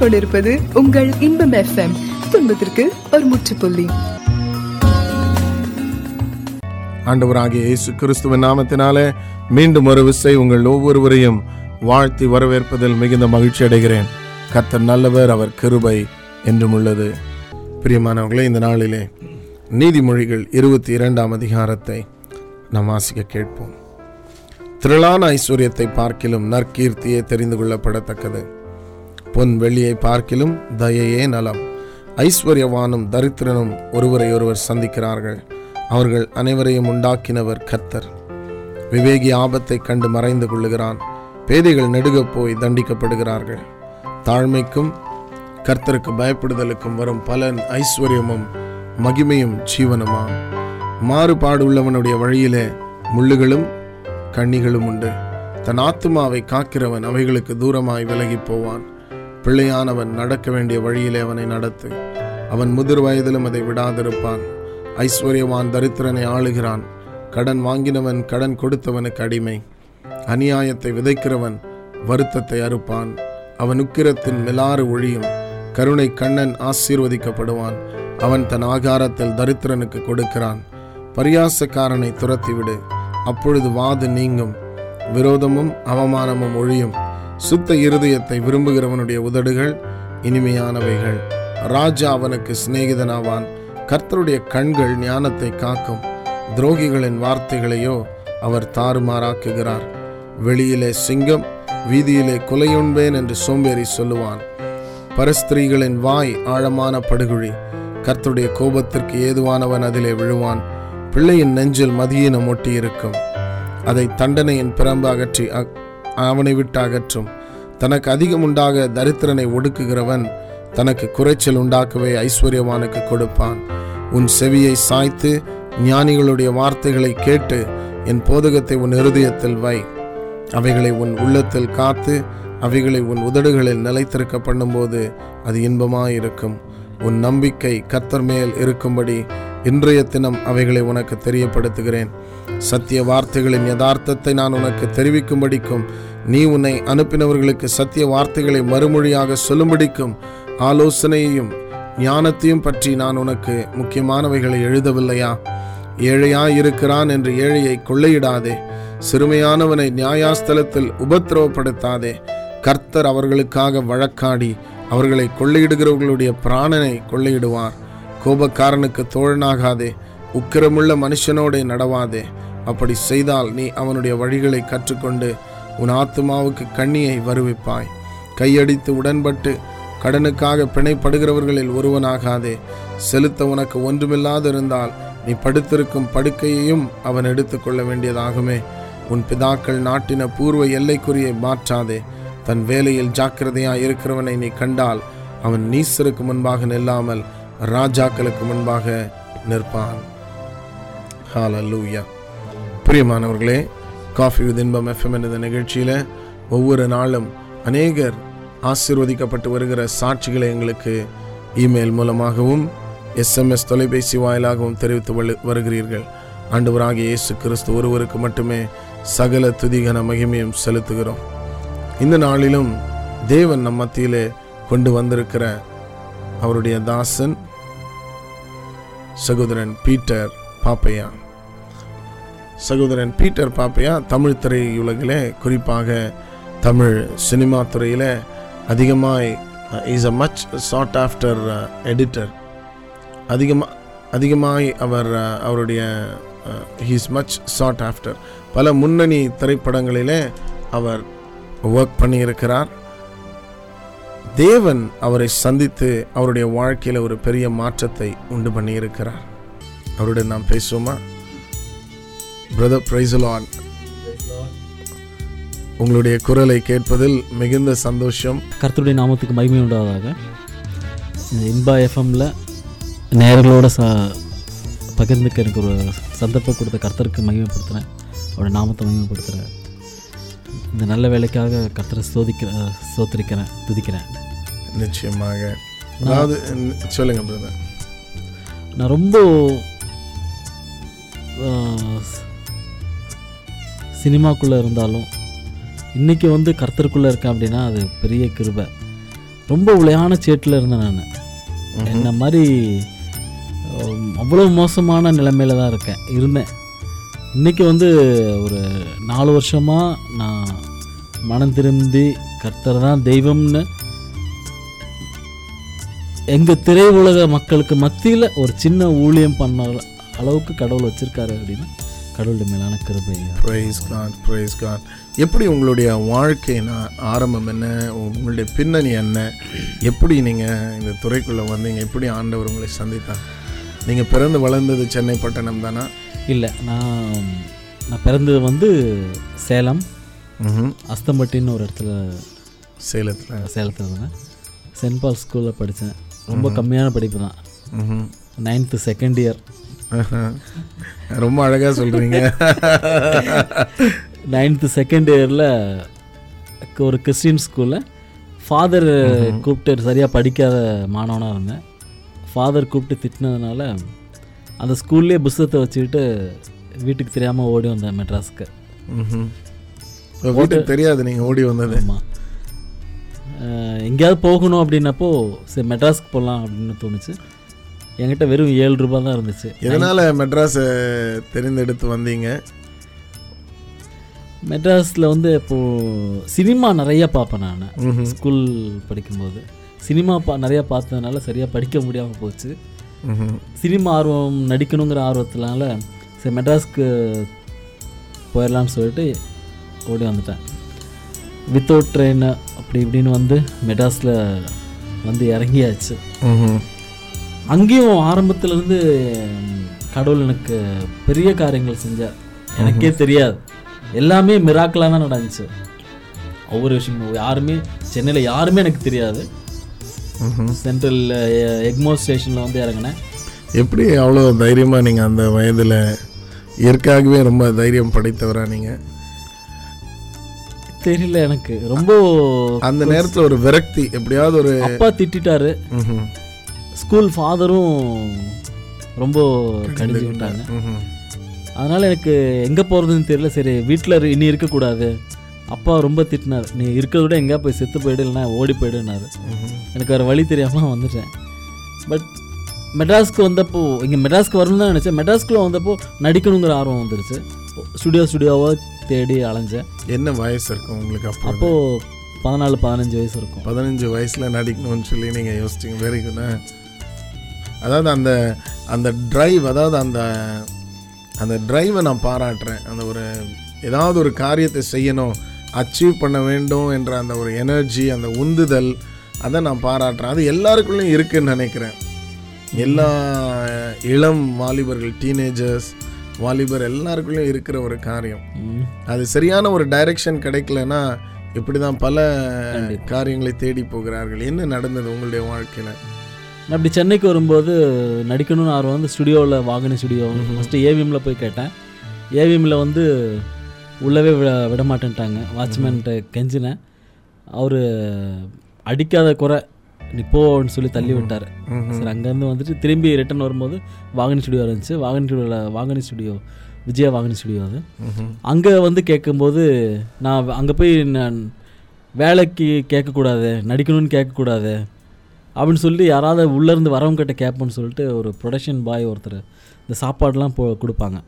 நீங்கள் கேட்டுக்கொண்டிருப்பது உங்கள் இன்பம் எஃப்எம் துன்பத்திற்கு ஒரு முற்றுப்புள்ளி. ஆண்டவராகிய இயேசு கிறிஸ்துவின் நாமத்தினாலே மீண்டும் ஒரு விசை உங்கள் ஒவ்வொருவரையும் வாழ்த்தி வரவேற்பதில் மிகுந்த மகிழ்ச்சி அடைகிறேன். கர்த்தர் நல்லவர் அவர் கிருபை என்றும் உள்ளது. பிரியமானவர்களே இந்த நாளிலே நீதிமொழிகள் இருபத்தி இரண்டாம் அதிகாரத்தை நாம் வாசிக்க கேட்போம். திரளான ஐஸ்வர்யத்தை பார்க்கிலும் நற்கீர்த்தியே தெரிந்து கொள்ளப்படத்தக்கது. பொன் வெள்ளியை பார்க்கிலும் தயையே நலம். ஐஸ்வர்யவானும் தரித்திரனும் ஒருவரை ஒருவர் சந்திக்கிறார்கள். அவர்கள் அனைவரையும் உண்டாக்கினவர் கர்த்தர். விவேகி ஆபத்தை கண்டு மறைந்து கொள்ளுகிறான். பேதைகள் நெடுகப் போய் தண்டிக்கப்படுகிறார்கள். தாழ்மைக்கும் கர்த்தருக்கு பயப்படுதலுக்கும் வரும் பலன் ஐஸ்வர்யமும் மகிமையும் ஜீவனுமாம். மாறுபாடு உள்ளவனுடைய வழியிலே முள்ளுகளும் கண்ணிகளும் உண்டு. தன் ஆத்துமாவை காக்கிறவன் அவைகளுக்கு தூரமாய் விலகி போவான். பிள்ளையானவன் நடக்க வேண்டிய வழியிலே அவனை நடத்து. அவன் முதிர் வயதிலும் அதை விடாதிருப்பான். ஐஸ்வர்யவான் தரித்திரனை ஆளுகிறான். கடன் வாங்கினவன் கடன் கொடுத்தவனுக்கு அடிமை. அநியாயத்தை விதைக்கிறவன் வருத்தத்தை அறுப்பான். அவன் உக்கிரத்தின் மிலாறு ஒழியும். கருணை கண்ணன் ஆசீர்வதிக்கப்படுவான். அவன் தன் ஆகாரத்தில் தரித்திரனுக்கு கொடுக்கிறான். பரியாசக்காரனை துரத்திவிடு. அப்பொழுது வாது நீங்கும். விரோதமும் அவமானமும் ஒழியும். சுத்த இருதயத்தை விரும்புகிறவனுடைய உதடுகள் இனிமையானவைகள். ராஜா அவனுக்கு சிநேகிதனாவான். கர்த்தருடைய கண்கள் ஞானத்தை காக்கும். துரோகிகளின் வார்த்தைகளையோ அவர் தாறுமாறாக்குகிறார். வெளியிலே சிங்கம் வீதியிலே கொலையுண்பேன் என்று சோம்பேறி சொல்லுவான். பரஸ்திரீகளின் வாய் ஆழமான படுகுழி. கர்த்தருடைய கோபத்திற்கு ஏதுவானவன் அதிலே விழுவான். பிள்ளையின் நெஞ்சில் மதியினம் ஒட்டியிருக்கும். அதை தண்டனையின் பிரம்பு அகற்றி அவனை விட்டு அகற்றும் தனக்கு அதிகம் உண்டாக தரித்திரனை ஒடுக்குகிறவன் தனக்கு குறைச்சல் உண்டாக்கவே ஐஸ்வர்யவானுக்கு கொடுப்பான். உன் செவியை சாய்த்து ஞானிகளுடைய வார்த்தைகளை கேட்டு என் போதகத்தை உன் இருதயத்தில் வை. அவைகளை உன் உள்ளத்தில் காத்து அவைகளை உன் உதடுகளில் நிலைத்திருக்க பண்ணும்போது அது இன்பமாயிருக்கும். உன் நம்பிக்கை கத்தர் மேல் இருக்கும்படி இன்றைய தினம் அவைகளை உனக்கு தெரியப்படுத்துகிறேன். சத்திய வார்த்தைகளின் யதார்த்தத்தை நான் உனக்கு தெரிவிக்கும்படிக்கும் நீ உன்னை அனுப்பினவர்களுக்கு சத்திய வார்த்தைகளை மறுமொழியாக சொல்லும்படிக்கும் ஆலோசனையையும் ஞானத்தையும் பற்றி நான் உனக்கு முக்கியமானவைகளை எழுதவில்லையா? ஏழையா இருக்கிறான் என்று ஏழையை கொள்ளையிடாதே. சிறுமையானவனை நியாயாஸ்தலத்தில் உபத்திரவப்படுத்தாதே. கர்த்தர் அவர்களுக்காக வழக்காடி அவர்களை கொள்ளையிடுகிறவர்களுடைய பிராணனை கொள்ளையிடுவார். கோபக்காரனுக்கு தோழனாகாதே உக்கிரமுள்ள மனுஷனோடே நடவாதே. அப்படி செய்தால் நீ அவனுடைய வழிகளை கற்றுக்கொண்டு உன் ஆத்துமாவுக்கு கண்ணியை வருவிப்பாய். கையடித்து உடன்பட்டு கடனுக்காக பிணைப்படுகிறவர்களில் ஒருவனாகாதே. செலுத்த உனக்கு ஒன்றுமில்லாதிருந்தால் நீ படுத்திருக்கும் படுக்கையையும் அவன் எடுத்துக்கொள்ள வேண்டியதாகுமே. உன் பிதாக்கள் நாட்டின பூர்வ எல்லைக்குறியை மாற்றாதே. தன் வேலையில் ஜாக்கிரதையாக இருக்கிறவனை நீ கண்டால் அவன் நீசருக்கு முன்பாக நில்லாமல் ராஜாக்களுக்கு முன்பாக நிற்பான். ஹalleluya. பிரியமானவர்களே காஃபி வித் இன்பம் எஃப்எம் என்ற நிகழ்ச்சியில் ஒவ்வொரு நாளும் அநேகர் ஆசிர்வதிக்கப்பட்டு வருகிற சாட்சிகளை எங்களுக்கு இமெயில் மூலமாகவும் எஸ்எம்எஸ் தொலைபேசி வாயிலாகவும் தெரிவித்து வருகிறீர்கள். ஆண்டவராகிய இயேசு கிறிஸ்து ஒருவருக்கு மட்டுமே சகல துதிகன மகிமையும் செலுத்துகிறோம். இந்த நாளிலும் தேவன் நம் மத்தியிலே கொண்டு வந்திருக்கிற அவருடைய தாசன் சகோதரன் பீட்டர் பாப்பையா. சகோதரன் பீட்டர் பாப்பையா தமிழ் திரையுலகிலே குறிப்பாக தமிழ் சினிமா துறையில் அதிகமாய் is a much sad after editor அதிகமாக அதிகமாய் அவர் அவருடைய ஹீஸ் மச் சாட் ஆஃப்டர் பல முன்னணி திரைப்படங்களிலே அவர் ஒர்க் பண்ணியிருக்கிறார். தேவன் அவரை சந்தித்து அவருடைய வாழ்க்கையில் ஒரு பெரிய மாற்றத்தை உண்டு பண்ணியிருக்கிறார். அவருடன் நாம் பேசுவோமா? பிரதர் பிரைசலான் உங்களுடைய குரலை கேட்பதில் மிகுந்த சந்தோஷம். கர்த்தருடைய நாமத்துக்கு மகிமை உண்டாவதாக. இந்த இன்பா எஃப்எம்மில் நேர்களோட ச பகிர்ந்துக்க எனக்கு ஒரு சந்தர்ப்பம் கொடுத்த கர்த்தருக்கு மகிமைப்படுத்துகிறேன் அவருடைய நாமத்தை மகிமைப்படுத்துகிறேன் இந்த நல்ல வேலைக்காக கர்த்தரை சோதிக்கிற சோத்திருக்கிறேன் துதிக்கிறேன். நிச்சயமாக. அதாவது சொல்லுங்க பிரதர். நான் ரொம்ப சினிமாக்குள்ளே இருந்தாலும் இன்றைக்கி வந்து கர்த்தருக்குள்ளே இருக்கேன் அப்படின்னா அது பெரிய கிருபை. ரொம்ப உளையான சேட்டில் இருந்தேன் நான். என்ன மாதிரி அவ்வளோ மோசமான நிலைமையில தான் இருக்கேன் இருந்தேன். இன்றைக்கி வந்து ஒரு நாலு வருஷமாக நான் மனம் திருந்தி கர்த்தர் தான் தெய்வம்னு எங்கள் திரையுலக மக்களுக்கு மத்தியில் ஒரு சின்ன ஊழியம் பண்ண அளவுக்கு கடவுள் வச்சுருக்காரு அப்படின்னா கடவுளுடைய மேலான கிருபை. ப்ரைஸ் காட் ப்ரைஸ் காட் எப்படி உங்களுடைய வாழ்க்கையின் ஆ- ஆரம்பம் என்ன? உங்களுடைய பின்னணி என்ன? எப்படி நீங்கள் இந்த துறைக்குள்ளே வந்தீங்க? எப்படி ஆண்டவர் உங்களை சந்தித்தார்? நீங்கள் பிறந்து வளர்ந்தது சென்னை பட்டணம் தானா? இல்லை நான் நான் பிறந்தது வந்து சேலம். அஸ்தம்பட்டின்னு ஒரு இடத்துல சேலத்தில். சேலத்தில் இருந்தேன் சென்ட் பால் ஸ்கூலில் படித்தேன் ரொம்ப கம்மியான படிப்பு தான். நைன்த்து செகண்ட் இயர் ரொம்ப அழகாக சொல்கிறீங்க நைன்த்து செகண்ட் இயரில் ஒரு கிறிஸ்டின் ஸ்கூலில் ஃபாதர் கூப்பிட்டு சரியாக படிக்காத மாணவனாக இருந்தேன். ஃபாதர் கூப்பிட்டு திட்டினதுனால அந்த ஸ்கூல்லேயே புஸ்தகத்தை வச்சுக்கிட்டு வீட்டுக்கு தெரியாமல் ஓடி வந்தேன் மெட்ராஸ்க்கு. வீட்டுக்கு தெரியாது நீங்கள் ஓடி வந்தது. ஆமாம் எங்கேயாவது போகணும் அப்படின்னப்போ சரி மெட்ராஸ்க்கு போகலாம் அப்படின்னு தோணுச்சு. என்கிட்ட வெறும் ஏழு ரூபாய் தான் இருந்துச்சு. எதனால் மெட்ராஸை தெரிந்தெடுத்து வந்தீங்க? மெட்ராஸில் வந்து இப்போது சினிமா நிறைய பார்ப்பேன் நான். ஸ்கூல் படிக்கும்போது. சினிமா பா நிறையா பார்த்ததுனால சரியாக படிக்க முடியாமல் போச்சு. சினிமா ஆர்வம் நடிக்கணுங்கிற ஆர்வத்தினால சரி மெட்ராஸ்க்கு போயிடலான்னு சொல்லிட்டு ஓடி வந்துட்டேன். வித்தவுட் ட்ரெயின் அப்படி இப்படின்னு வந்து மெட்ராஸில் வந்து இறங்கியாச்சு. அங்கேயும் ஆரம்பத்துலேருந்து கடவுள் எனக்கு பெரிய காரியங்கள் செஞ்சார். எனக்கே தெரியாது. எல்லாமே மிராக்கலாக தான் நடந்துச்சு. ஒவ்வொரு விஷயமும் யாருமே சென்னையில் யாருமே எனக்கு தெரியாது. சென்ட்ரல் எக்மோ ஸ்டேஷனில் வந்து இறங்கினேன். எப்படி அவ்வளோ தைரியமாக நீங்கள் அந்த வயதில் இயற்கையாகவே ரொம்ப தைரியம் படைத்தவரா நீங்கள் தெரியல எனக்கு. ரொம்ப அந்த நேரத்தில் ஒரு விரக்தி எப்படியாவது ஒரு அப்பா ம்ஹும். ஸ்கூல் ஃபாதரும் ரொம்ப கடிஞ்சு விட்டாங்க. அதனால் எனக்கு எங்கே போகிறதுன்னு தெரியல. சரி வீட்டில் இனி இருக்கக்கூடாது அப்பா ரொம்ப திட்டினார். நீ இருக்கிறத விட எங்கேயா போய் செத்து போயிடு இல்லைனா ஓடி போயிடுனாரு. எனக்கு வேறு வழி தெரியாமல் வந்துட்டேன். பட் மெட்ராஸ்க்கு வந்தப்போ இங்கே மெட்ராஸ்க்கு வரணும்னு தான் நினச்சேன். மெட்ராஸ்க்குள்ளே வந்தப்போ நடிக்கணுங்கிற ஆர்வம் வந்துருச்சு. ஸ்டுடியோ ஸ்டுடியோவாக தேடி அலைஞ்சேன். என்ன வயசு இருக்கும் உங்களுக்கு அப்போ? அப்போது பதினாலு பதினஞ்சு வயசு இருக்கும். பதினஞ்சு வயசில் நடிக்கணும்னு சொல்லி நீங்கள் யோசிச்சிங்க வெரி குட் அதாவது அந்த அந்த டிரைவ் அதாவது அந்த அந்த டிரைவை நான் பாராட்டுறேன். அந்த ஒரு ஏதாவது ஒரு காரியத்தை செய்யணும் அச்சீவ் பண்ண வேண்டும் என்ற அந்த ஒரு எனர்ஜி அந்த உந்துதல் அதை நான் பாராட்டுறேன். அது எல்லாருக்குள்ளேயும் இருக்குன்னு நினைக்கிறேன். எல்லா இளம் வாலிபர்கள் டீனேஜர்ஸ் வாலிபர் எல்லாருக்குள்ளேயும் இருக்கிற ஒரு காரியம். அது சரியான ஒரு டைரக்ஷன் கிடைக்கலனா இப்படி தான் பல காரியங்களை தேடி போகிறார்கள். என்ன நடந்தது உங்களுடைய வாழ்க்கையில்? நான் அப்படி சென்னைக்கு வரும்போது நடிக்கணும்னு ஆர்வம் வந்து ஸ்டுடியோவில் வாகனி ஸ்டுடியோ. ஃபஸ்ட்டு ஏவிஎம்மில் போய் கேட்டேன். ஏவிஎம்மில் வந்து உள்ளவே விட விட மாட்டேன்ட்டாங்க வாட்ச்மேன்கிட்ட கெஞ்சினேன். அவர் அடிக்காத குறை நீ போன்னு சொல்லி தள்ளி விட்டார். சரி அங்கேருந்து வந்துட்டு திரும்பி ரிட்டர்ன் வரும்போது வாகனி ஸ்டுடியோ இருந்துச்சு வாகனி ஸ்டுடியோவில் வாகனி ஸ்டுடியோ விஜயா வாகனி ஸ்டுடியோ அது. அங்கே வந்து கேட்கும்போது நான் அங்கே போய் நான் வேலைக்கு கேட்கக்கூடாது நடிக்கணும்னு கேட்கக்கூடாது அப்படின்னு சொல்லி யாராவது உள்ளேருந்து வரவங்க கிட்ட கேட்போன்னு சொல்லிட்டு ஒரு ப்ரொடக்ஷன் பாய் ஒருத்தர் இந்த சாப்பாடுலாம் போ கொடுப்பாங்க.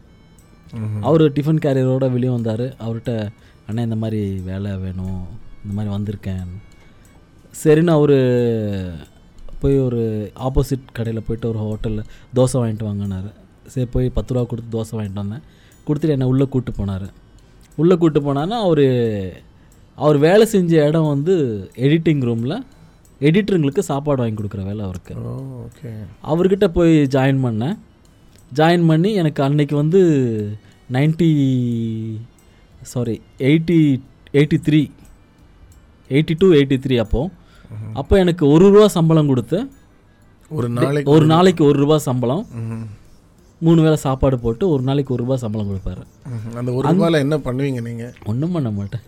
அவர் டிஃபன் கேரியரோட வெளியே வந்தார். அவர்கிட்ட அண்ணா இந்த மாதிரி வேலை வேணும். இந்த மாதிரி வந்திருக்கேன். சரின்னு அவர் போய் ஒரு ஆப்போசிட் கடையில் போயிட்டு ஒரு ஹோட்டலில் தோசை வாங்கிட்டு வாங்கினார். சரி போய் பத்து ரூபா கொடுத்து தோசை வாங்கிட்டு வந்தேன். கொடுத்துட்டு என்னை உள்ளே கூப்பிட்டு போனார். உள்ளே கூப்பிட்டு போனான்னா அவர் அவர் வேலை செஞ்ச இடம் வந்து எடிட்டிங் ரூமில் எடிட்டருங்களுக்கு சாப்பாடு வாங்கி கொடுக்குற வேலை அவருக்கு. ஓகே அவர்கிட்ட போய் ஜாயின் பண்ணேன். ஜாயின் பண்ணி எனக்கு அன்னைக்கு வந்து ninety sorry eighty eighty three eighty two eighty three அப்போது அப்போ எனக்கு ஒரு ரூபா சம்பளம் கொடுத்து ஒரு நாளைக்கு ஒரு நாளைக்கு ஒரு ரூபா சம்பளம். மூணு வேளை சாப்பாடு போட்டு ஒரு நாளைக்கு ஒரு ரூபா சம்பளம் கொடுப்பாரு. அந்த ஒரு ரூபாயில் என்ன பண்ணுவீங்க நீங்கள் ஒன்றும் பண்ண மாட்டேன்.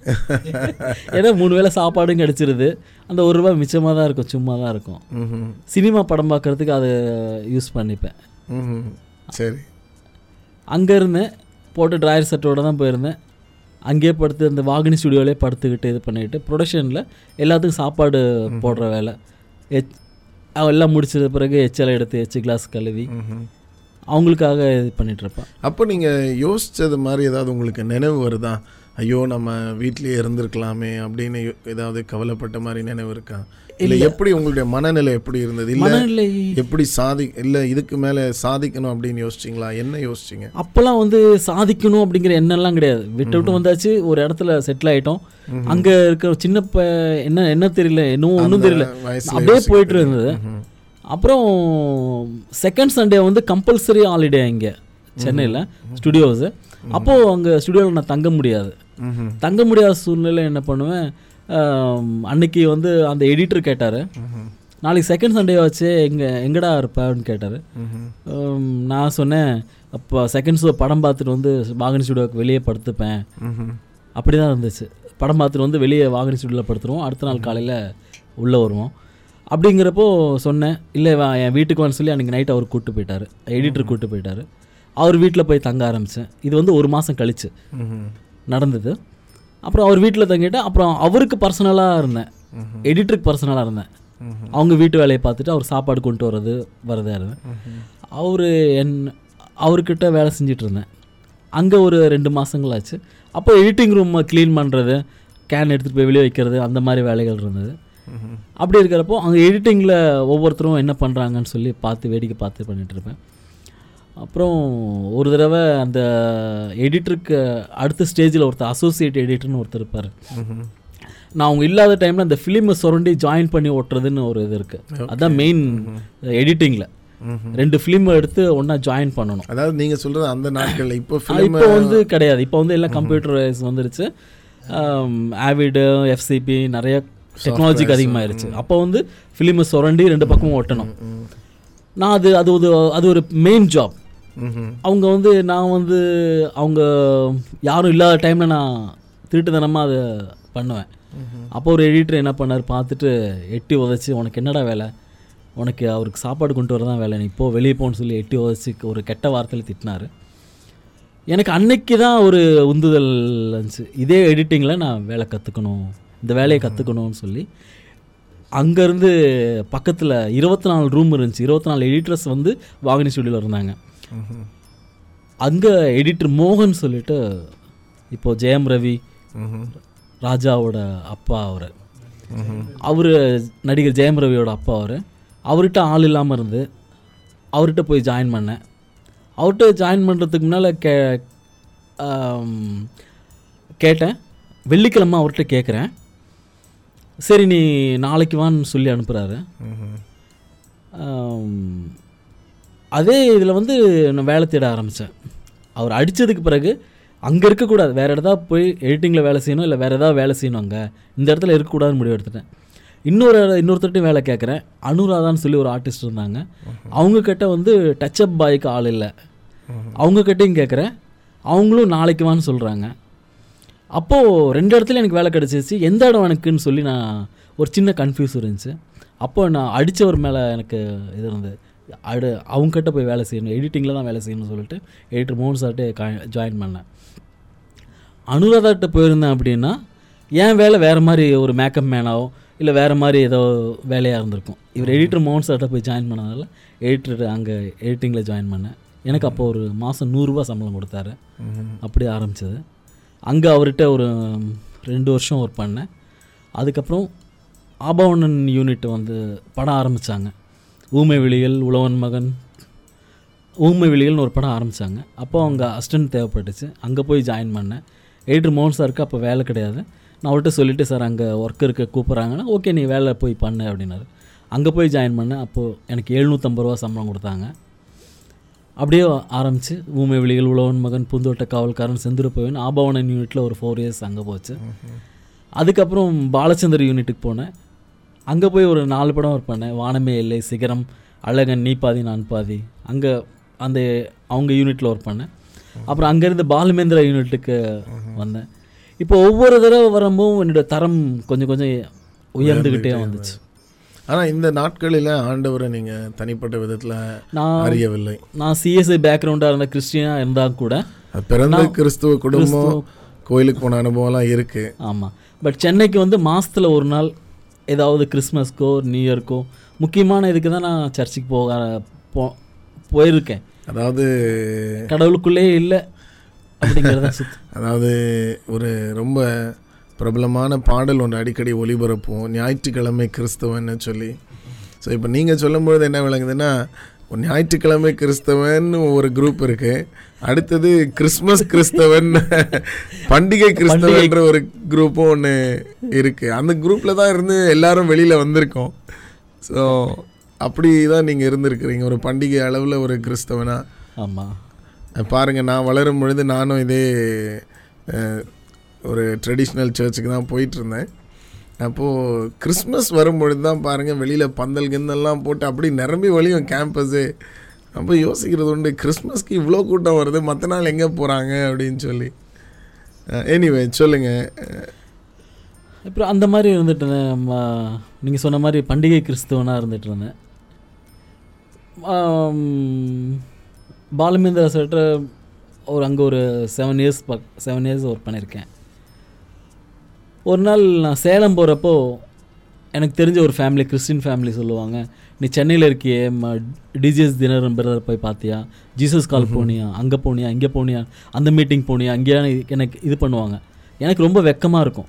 ஏன்னா மூணு வேளை சாப்பாடும் கிடச்சிருது. அந்த ஒரு ரூபா மிச்சமாக தான் இருக்கும் சும்மா தான் இருக்கும். சினிமா படம் பார்க்குறதுக்கு அதை யூஸ் பண்ணிப்பேன். சரி. அங்கே இருந்தேன் போட்டு ட்ராயர் செட்டோட தான் போயிருந்தேன். அங்கேயே படுத்து அந்த வாகினி ஸ்டுடியோலே படுத்துக்கிட்டு இது பண்ணிட்டு ப்ரொடக்ஷனில் எல்லாத்துக்கும் சாப்பாடு போடுற வேலை. எச் எல்லாம் முடிச்சது பிறகு எச்சலை எடுத்து எச்சு கிளாஸ் கழுவி. அவங்களுக்காக இது பண்ணிட்டு இருப்பேன் அப்போ நீங்கள் யோசிச்சது மாதிரி ஏதாவது உங்களுக்கு நினைவு வருதா? ஐயோ நம்ம வீட்லயே இருந்திருக்கலாமே அப்படின்னு ஏதாவது கவலைப்பட்ட மாதிரி நினைவு இருக்கா? இல்லை எப்படி உங்களுடைய மனநிலை எப்படி இருந்தது? இல்லை எப்படி சாதி இல்லை இதுக்கு மேலே சாதிக்கணும் அப்படின்னு யோசிச்சிங்களா? என்ன யோசிச்சிங்க? அப்போல்லாம் வந்து சாதிக்கணும் அப்படிங்கிற எண்ணம்லாம் கிடையாது. விட்டு விட்டு வந்தாச்சு ஒரு இடத்துல செட்டில் ஆயிட்டோம். அங்கே இருக்கிற சின்ன ப என்ன என்ன தெரியல இன்னும் ஒன்றும் தெரியல. அப்படியே போயிட்டு இருந்தது. அப்புறம் செகண்ட் சண்டே வந்து கம்பல்சரி ஹாலிடே இங்கே சென்னையில் ஸ்டுடியோஸு அப்போது அங்கே ஸ்டுடியோவில் நான் தங்க முடியாது. தங்க முடியாத சூழ்நிலை என்ன பண்ணுவேன்? அன்னைக்கு வந்து அந்த எடிட்டர் கேட்டார். நாளைக்கு செகண்ட் சண்டே வச்சு எங்கே எங்கடா இருப்பேன்னு கேட்டார். நான் சொன்னேன் அப்போ செகண்ட் ஷோ படம் பார்த்துட்டு வந்து வாகனி ஸ்டுடியோக்கு வெளியே படுத்துப்பேன். அப்படி தான் இருந்துச்சு. படம் பார்த்துட்டு வந்து வெளியே வாகனி ஸ்டுடியோவில் படுத்துருவோம் அடுத்த நாள் காலையில் உள்ளே வருவோம். அப்படிங்கிறப்போ சொன்னேன் இல்லை என் வீட்டுக்கு வான்னு சொல்லி அன்றைக்கி நைட் அவர் கூப்பிட்டு போயிட்டார். எடிட்டர் கூப்பிட்டு போயிட்டார். அவர் வீட்டில் போய் தங்க ஆரம்பித்தேன் இது வந்து ஒரு மாதம் கழிச்சு. நடந்தது. அப்புறம் அவர் வீட்டில் தங்கிட்டு அப்புறம் அவருக்கு பர்சனலாக இருந்தேன். எடிட்டருக்கு பர்சனலாக இருந்தேன். அவங்க வீட்டு வேலையை பார்த்துட்டு அவர் சாப்பாடு கொண்டு வர்றது வரதா இருந்தேன். அவர் என் அவர்கிட்ட வேலை செஞ்சுட்டு இருந்தேன். அங்கே ஒரு ரெண்டு மாதங்கள் ஆச்சு. அப்போ எடிட்டிங் ரூம் க்ளீன் பண்ணுறது கேன் எடுத்துகிட்டு போய் வெளியே வைக்கிறது அந்த மாதிரி வேலைகள் இருந்தது. அப்படி இருக்கிறப்போ அங்கே எடிட்டிங்கில் ஒவ்வொருத்தரும் என்ன பண்ணுறாங்கன்னு சொல்லி பார்த்து வேடிக்கை பார்த்து பண்ணிட்டு இருப்பேன். அப்புறம் ஒரு தடவை அந்த எடிட்டருக்கு அடுத்த ஸ்டேஜில் ஒருத்தர் அசோசியேட் எடிட்டர்னு ஒருத்தர் இருப்பார். நான் அவங்க இல்லாத டைமில் அந்த ஃபிலிமை சுரண்டி ஜாயின் பண்ணி ஓட்டுறதுன்னு ஒரு இது இருக்குது அதான் மெயின் எடிட்டிங்கில். ரெண்டு ஃபிலிம் எடுத்து ஒன்றா ஜாயின் பண்ணணும். அதாவது நீங்க சொல்றது அந்த நாட்கள்ல. இப்போ இப்போ வந்து கிடையாது. இப்போ வந்து எல்லாம் கம்ப்யூட்டரைஸ் வந்துருச்சு. ஆவிடு எஃப்சிபி நிறைய டெக்னாலஜிக்கு அதிகமாயிருச்சு. அப்போ வந்து ஃபிலிமை சுரண்டி ரெண்டு பக்கமும் ஒட்டணும் நான் அது அது ஒரு அது ஒரு மெயின் ஜாப் அவங்க வந்து நான் வந்து அவங்க யாரும் இல்லாத டைமில் நான் திருட்டுத்தனமாக அதை பண்ணுவேன். அப்போ ஒரு எடிட்டர் என்ன பண்ணார் பார்த்துட்டு எட்டி உதச்சி உனக்கு என்னடா வேலை? உனக்கு அவருக்கு சாப்பாடு கொண்டு வர தான் வேலை. நீ இப்போது வெளியே போகணும்னு சொல்லி எட்டி உதச்சி ஒரு கெட்ட வார்த்தையில் திட்டினார். எனக்கு அன்னைக்கு தான் ஒரு உந்துதல் இருந்துச்சு. இதே எடிட்டிங்கில் நான் வேலை கற்றுக்கணும் இந்த வேலையை கற்றுக்கணும்னு சொல்லி. அங்கேருந்து பக்கத்தில் இருபத்தி நாலு ரூம் இருந்துச்சு. இருபத்தி நாலு எடிட்டர்ஸ் வந்து வாகினி ஸ்டுடியோவில் இருந்தாங்க. அங்கே எடிட்டர் மோகன் சொல்லிட்டு இப்போ ஜெயம் ரவி ராஜாவோட அப்பா அவர். அவர் நடிகர் ஜெயம் ரவியோட அப்பா அவர். அவர்கிட்ட ஆள் இல்லாமல் இருந்து அவர்கிட்ட போய் ஜாயின் பண்ணேன். அவர்கிட்ட ஜாயின் பண்ணுறதுக்கு முன்னால் கே கேட்டேன். வெள்ளிக்கிழமை அவர்கிட்ட கேட்குறேன் சரி நீ நாளைக்கு வான்னு சொல்லி அனுப்புகிறாரு அதே இதில் வந்து நான் வேலை தேட ஆரம்பித்தேன் அவர் அடித்ததுக்கு பிறகு அங்கே இருக்கக்கூடாது. வேறு இடத்துல போய் எடிட்டிங்கில் வேலை செய்யணும் இல்லை வேறு ஏதாவது வேலை செய்யணும் அங்கே. இந்த இடத்துல இருக்கக்கூடாதுன்னு முடிவு எடுத்துட்டேன். இன்னொரு இன்னொருத்தர்ட்டையும் வேலை கேட்குறேன். அனுராதான்னு சொல்லி ஒரு ஆர்டிஸ்ட் இருந்தாங்க. அவங்க கிட்ட வந்து டச்சப் பாய்க்கு ஆள் இல்லை. அவங்க கிட்டேயும் கேட்குறேன். அவங்களும் நாளைக்கு வான்னு சொல்கிறாங்க அப்போது ரெண்டு இடத்துல எனக்கு வேலை கிடச்சிச்சு. எந்த இடம் எனக்குன்னு சொல்லி நான் ஒரு சின்ன கன்ஃபியூஸ் இருந்துச்சு. அப்போ நான் அடித்தவர் மேலே எனக்கு இது இருந்தது. அடு அவங்ககிட்ட போய் வேலை செய்யணும். எடிட்டிங்கில் தான் வேலை செய்யணும்னு சொல்லிட்டு எடிட்டர் மோகன் சார்ட்டே ஜாயின் பண்ணேன். அனுராதாட்ட போயிருந்தேன் அப்படின்னா என் வேலை வேறு மாதிரி ஒரு மேக்கப் மேனாவோ இல்லை வேறு மாதிரி ஏதோ வேலையாக இருந்திருக்கும். இவர் எடிட்டர் மோகன் சார்ட்ட போய் ஜாயின் பண்ணதால எடிட்டர் அங்கே எடிட்டிங்கில் ஜாயின் பண்ணேன். எனக்கு அப்போ ஒரு மாதம் நூறுரூவா சம்பளம் கொடுத்தாரு. அப்படி ஆரம்பிச்சது. அங்கே அவர்கிட்ட ஒரு ரெண்டு வருஷம் ஒர்க் பண்ணேன். அதுக்கப்புறம் ஆபவணன் யூனிட் வந்து படம் ஆரம்பித்தாங்க ஊமை விழிகள் உழவன் மகன். ஊமை விழிகள்னு ஒரு படம் ஆரம்பித்தாங்க அப்போ அவங்க அசிஸ்டன்ட் தேவைப்பட்டுச்சு. அங்கே போய் ஜாயின் பண்ணேன். எடிட்டர் மோகன் சாருக்கு அப்போ வேலை கிடையாது. நான் அவர்கிட்ட சொல்லிவிட்டு சார் அங்கே ஒர்க் இருக்க கூப்பிட்றாங்கன்னா ஓகே நீ வேலை போய் பண்ணு அப்படின்னாரு. அங்கே போய் ஜாயின் பண்ணேன். அப்போது எனக்கு எழுநூற்றம்பது ரூபா சம்பளம் கொடுத்தாங்க. அப்படியே ஆரம்பித்து ஊமை விழிகள் உழவன் மகன் பூந்தோட்ட காவல்காரன் செந்துருப்பவன் ஆபவனன் யூனிட்டில் ஒரு ஃபோர் இயர்ஸ் அங்கே போச்சு. அதுக்கப்புறம் பாலச்சந்தர் யூனிட்டுக்கு போனேன். அங்கே போய் ஒரு நாலு படம் ஒர்க் பண்ணேன். வானமே இல்லை சிகரம் அழகன் நீ பாதி நான் பாதி. அங்கே அந்த அவங்க யூனிட்டில் ஒர்க் பண்ணேன். அப்புறம் அங்கேருந்து பாலுமேந்திரா யூனிட்டுக்கு வந்தேன். இப்போ ஒவ்வொரு தடவை வரும்போது என்னோட தரம் கொஞ்சம் கொஞ்சம் உயர்ந்துக்கிட்டே வந்துச்சு. ஆனா இந்த நாட்களில் ஆண்டவரை நீங்க தனிப்பட்ட விதத்துல நான் அறியவில்லை. நான் சிஎஸ்ஐ பேக்ரவுண்டாக இருந்த கிறிஸ்டியனாக இருந்தால் கூட பிறந்த கிறிஸ்துவ குடும்பம் கோயிலுக்கு போன அனுபவம்லாம் இருக்குது ஆமாம் பட் சென்னைக்கு வந்து மாதத்தில் ஒரு நாள் ஏதாவது கிறிஸ்மஸ்க்கோ நியூ இயர்க்கோ முக்கியமான இதுக்கு தான் நான் சர்ச்சுக்கு போக போ போயிருக்கேன். அதாவது கடவுளுக்குள்ளே இல்லை அப்படிங்கிறத அதாவது ஒரு ரொம்ப பிரபலமான பாடல் ஒன்று அடிக்கடி ஒளிபரப்போம் ஞாயிற்றுக்கிழமை கிறிஸ்தவன்னு சொல்லி. ஸோ இப்போ நீங்கள் சொல்லும்பொழுது என்ன விளங்குதுன்னா ஞாயிற்றுக்கிழமை கிறிஸ்தவன் ஒரு குரூப் இருக்கு. அடுத்தது கிறிஸ்மஸ் கிறிஸ்தவன் பண்டிகை கிறிஸ்தவன்ற ஒரு குரூப்பும் ஒன்று இருக்கு. அந்த குரூப்பில் தான் இருந்து எல்லாரும் வெளியில் வந்திருக்கோம். ஸோ அப்படி தான் நீங்கள் இருந்திருக்கிறீங்க. ஒரு பண்டிகை அளவில் ஒரு கிறிஸ்தவனா? ஆமாம் பாருங்கள் நான் வளரும் பொழுது நானும் இதே ஒரு ட்ரெடிஷ்னல் சர்ச்சுக்கு தான் போயிட்டு இருந்தேன். அப்போது கிறிஸ்மஸ் வரும்பொழுது தான் பாருங்கள் வெளியில் பந்தல் கிந்தல்லாம் போட்டு அப்படி நிரம்பி வழியும் கேம்பஸு அப்போ யோசிக்கிறது உண்டு கிறிஸ்மஸ்க்கு இவ்வளோ கூட்டம் வருது மற்ற நாள் எங்கே போகிறாங்க அப்படின்னு சொல்லி. எனிவே சொல்லுங்கள் அப்புறம் அந்த மாதிரி இருந்துட்டு நீங்கள் சொன்ன மாதிரி பண்டிகை கிறிஸ்துவனாக இருந்துட்டு இருந்தேன். ஆம், ஒரு அங்கே ஒரு seven years back seven years work பண்ணியிருக்கேன் ஒரு நாள் நான் சேலம் போகிறப்போ எனக்கு தெரிஞ்ச ஒரு ஃபேமிலி கிறிஸ்டின் ஃபேமிலி சொல்லுவாங்க நீ சென்னையில் இருக்கியே டிஜிஎஸ் தினரன் பிரதர் போய் பார்த்தியா ஜீசஸ் கால் போனியா? அங்கே போனியா? இங்கே போனியா? அந்த மீட்டிங் போனியா? அங்கேயா எனக்கு இது பண்ணுவாங்க. எனக்கு ரொம்ப வெக்கமாக இருக்கும்.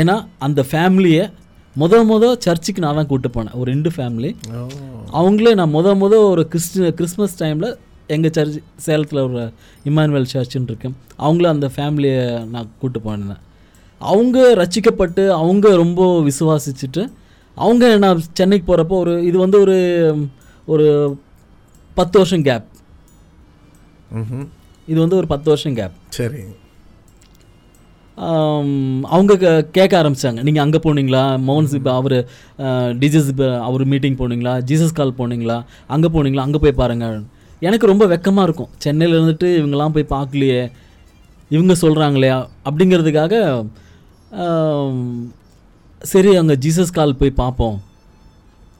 ஏன்னா அந்த ஃபேமிலியை முத முத சர்ச்சுக்கு நான் தான் கூட்டு போனேன். ஒரு ரெண்டு ஃபேமிலி அவங்களே நான் முத முத ஒரு கிறிஸ்டி கிறிஸ்மஸ் டைமில் எங்கள் சர்ச் சேலத்தில் ஒரு இமானுவேல் சர்ச்சுன்னு இருக்கேன் அவங்கள அந்த ஃபேமிலியை நான் கூட்டு போனேன். அவங்க ரட்சிக்கப்பட்டு அவங்க ரொம்ப விசுவாசிச்சுட்டு அவங்க நான் சென்னைக்கு போகிறப்போ ஒரு இது வந்து ஒரு ஒரு பத்து வருஷம் கேப். இது வந்து ஒரு பத்து வருஷம் கேப் சரி. அவங்க கே- கேட்க ஆரம்பிச்சாங்க. நீங்கள் அங்கே போனீங்களா? மோகன்ஸ் இப்போ அவர் டிஜஸ் அவர் மீட்டிங் போனீங்களா? ஜீசஸ் கால் போனீங்களா? அங்கே போனீங்களா? அங்கே போய் பாருங்க. எனக்கு ரொம்ப வெக்கமாக இருக்கும். சென்னையில் இருந்துட்டு இவங்கெல்லாம் போய் பார்க்கலையே இவங்க சொல்கிறாங்களே அப்படிங்கிறதுக்காக சரி அங்கே ஜீசஸ் கால் போய் பார்ப்போம்.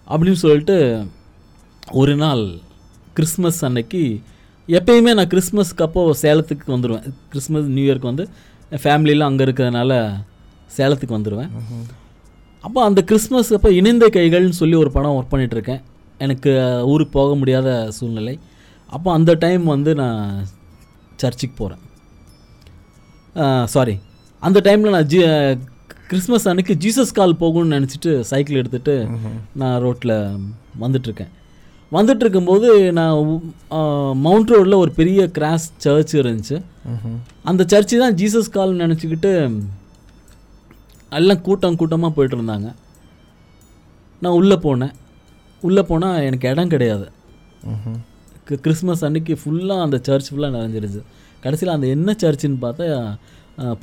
அப்படின்னு சொல்லிட்டு ஒரு நாள் கிறிஸ்மஸ் அன்னைக்கு எப்பயுமே நான் கிறிஸ்மஸ்க்கு அப்போ சேலத்துக்கு வந்துடுவேன் கிறிஸ்மஸ் நியூ இயர்க்கு வந்து என் அங்கே இருக்கிறதுனால சேலத்துக்கு வந்துடுவேன் அப்போ அந்த கிறிஸ்மஸ் அப்போ இணைந்த கைகள்னு சொல்லி ஒரு படம் ஒர்க் பண்ணிகிட்ருக்கேன் எனக்கு ஊருக்கு போக முடியாத சூழ்நிலை. அப்போ அந்த டைம் வந்து நான் சர்ச்சுக்கு போகிறேன் சாரி அந்த டைமில் நான் ஜி கிறிஸ்மஸ் அன்னைக்கு ஜீசஸ் கால் போகணும்னு நினச்சிட்டு சைக்கிள் எடுத்துகிட்டு நான் ரோட்டில் வந்துட்டுருக்கேன். வந்துட்டு இருக்கும்போது நான் மவுண்ட் ரோடில் ஒரு பெரிய கிராஸ் சர்ச் இருந்துச்சு. அந்த சர்ச்சு தான் ஜீசஸ் கால்னு நினச்சிக்கிட்டு எல்லாம் கூட்டம் கூட்டமாக போயிட்டு இருந்தாங்க. நான் உள்ளே போனேன். உள்ளே போனால் எனக்கு இடம் கிடையாது. கிறிஸ்மஸ் அன்னைக்கு ஃபுல்லாக அந்த சர்ச் ஃபுல்லாக நிறைஞ்சிருச்சு. கடைசியில் அந்த என்ன சர்ச்சுன்னு பார்த்தா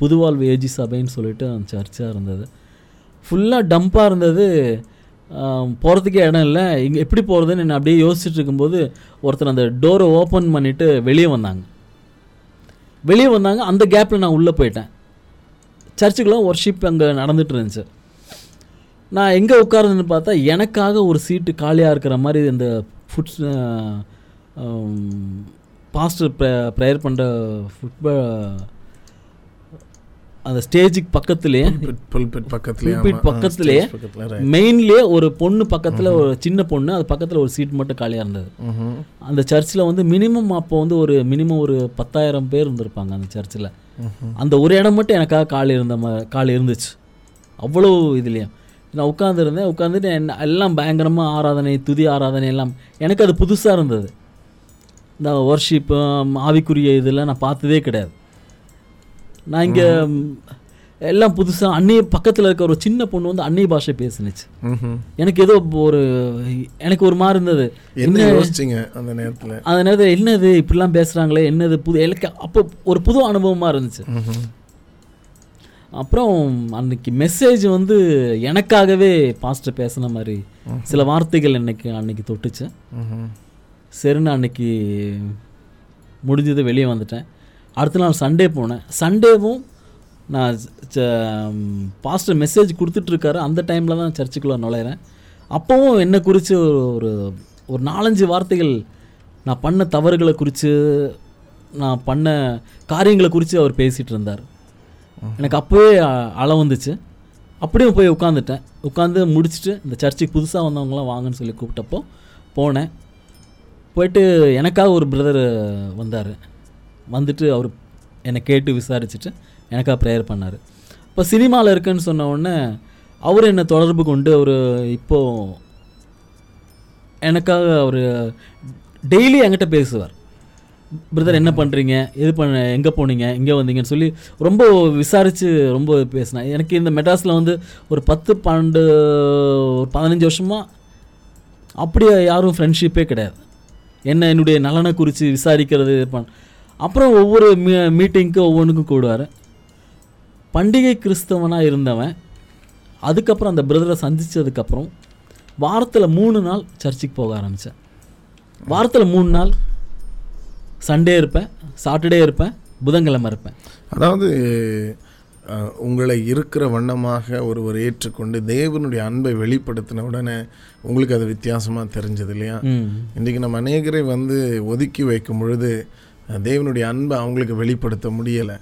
புதுவாழ்வு ஏஜி சபைன்னு சொல்லிட்டு அந்த சர்ச்சாக இருந்தது. ஃபுல்லாக டம்ப்பாக இருந்தது. போகிறதுக்கே இடம் இல்லை. இங்கே எப்படி போகிறதுன்னு நான் அப்படியே யோசிச்சுட்டு இருக்கும்போது ஒருத்தர் அந்த டோரை ஓப்பன் பண்ணிவிட்டு வெளியே வந்தாங்க. வெளியே வந்தாங்க. அந்த கேப்பில் நான் உள்ளே போயிட்டேன். சர்ச்சுக்கெலாம் ஒர்ஷிப் அங்கே நடந்துட்டு இருந்துச்சு. நான் எங்கே உட்காருதுன்னு பார்த்தா எனக்காக ஒரு சீட்டு காலியாக இருக்கிற மாதிரி இந்த ஃபுட் பாஸ்டர் ப்ரேயர் பண்ணுற ஃபுட்பால் அந்த ஸ்டேஜுக்கு பக்கத்துலேயே பக்கத்துலயே, பக்கத்துலயே. மெயின்லேயே ஒரு பொண்ணு பக்கத்தில் ஒரு சின்ன பொண்ணு அது பக்கத்தில் ஒரு சீட் மட்டும் காலியாக இருந்தது. அந்த சர்ச்சில் வந்து மினிமம் அப்போ வந்து ஒரு மினிமம் ஒரு பத்தாயிரம் பேர் இருந்திருப்பாங்க அந்த சர்ச்சில். அந்த ஒரு இடம் மட்டும் எனக்காக கால் இருந்த கால் இருந்துச்சு. அவ்வளோ இதுலேயும். நான் உட்காந்துருந்தேன் உட்காந்துட்டு என்ன எல்லாம் பயங்கரமாக ஆராதனை துதி ஆராதனை எல்லாம். எனக்கு அது புதுசாக இருந்தது. இந்த ஒர்ஷிப்பு ஆவிக்குரிய இதெல்லாம் நான் பார்த்ததே கிடையாது. நான் இங்கே எல்லாம் புதுசாக அந்நிய பக்கத்தில் இருக்க ஒரு சின்ன பொண்ணு வந்து அந்நிய பாஷை பேசுனுச்சு. எனக்கு ஏதோ ஒரு எனக்கு ஒரு மாதிரி இருந்தது. என்ன யோசிச்சீங்க அந்த நேரத்துல? அந்த நேரத்தில் என்னது இப்படிலாம் பேசுகிறாங்களே என்னது புது எனக்கு அப்போ ஒரு புது அனுபவமாக இருந்துச்சு. அப்புறம் அன்னைக்கு மெசேஜ் வந்து எனக்காகவே பாஸ்டர் பேசின மாதிரி சில வார்த்தைகள் இன்னைக்கு அன்னைக்கு தொட்டுச்சு. ம்ஹும். சரின்னு அன்னைக்கு முடிஞ்சது வெளியே வந்துட்டேன். அடுத்த நாள் சண்டே போனேன். சண்டேவும் நான் பாஸ்டர் மெசேஜ் கொடுத்துட்ருக்காரு. அந்த டைமில் தான் சர்ச்சுக்குள்ளே நுழையிறேன். அப்போவும் என்னை குறித்து ஒரு ஒரு நாலஞ்சு வார்த்தைகள் நான் பண்ண தவறுகளை குறித்து நான் பண்ண காரியங்களை குறித்து அவர் பேசிகிட்டு இருந்தார். எனக்கு அப்போவே அ- அழ வந்துச்சு. அப்படியே போய் உட்காந்துட்டேன் உட்காந்து முடிச்சுட்டு இந்த சர்ச்சுக்கு புதுசாக வந்தவங்களாம் வாங்கன்னு சொல்லி கூப்பிட்டப்போ போனேன். போயிட்டு எனக்காக ஒரு பிரதர் வந்தார். வந்துட்டு அவர் என்னை கேட்டு விசாரிச்சுட்டு எனக்காக ப்ரேயர் பண்ணார். இப்போ சினிமாவில் இருக்குன்னு சொன்ன உடனே அவர் என்னை தொடர்பு கொண்டு அவர் இப்போது எனக்காக அவர் டெய்லி என்கிட்ட பேசுவார். பிரதர் என்ன பண்ணுறீங்க எது பண்ண எங்கே போனீங்க? இங்கே வந்தீங்கன்னு சொல்லி ரொம்ப விசாரித்து ரொம்ப பேசினேன் எனக்கு இந்த மெட்ராஸில் வந்து ஒரு பத்து பன்னெண்டு ஒரு பதினஞ்சு வருஷமாக அப்படியே யாரும் ஃப்ரெண்ட்ஷிப்பே கிடையாது. என்ன என்னுடைய நலனை குறித்து விசாரிக்கிறது பண் அப்புறம் ஒவ்வொரு மீ மீட்டிங்க்கு ஒவ்வொன்றுக்கும் கூடுவார். பண்டிகை கிறிஸ்தவனாக இருந்தவன் அதுக்கப்புறம் அந்த பிரதரை சந்திச்சதுக்கப்புறம் வாரத்தில் மூணு நாள் சர்ச்சுக்கு போக ஆரம்பித்தேன் வாரத்தில் மூணு நாள் சண்டே இருப்பேன் சாட்டர்டே இருப்பேன் புதன்கிழமை இருப்பேன். அதாவது உங்களை இருக்கிற வண்ணமாக ஒருவர் ஏற்றுக்கொண்டு தேவனுடைய அன்பை வெளிப்படுத்தின உடனே உங்களுக்கு அது வித்தியாசமாக தெரிஞ்சது இல்லையா? இன்றைக்கி நம்ம அநேகரை வந்து ஒதுக்கி வைக்கும் பொழுது தேவனுடைய அன்பை அவங்களுக்கு வெளிப்படுத்த முடியலை.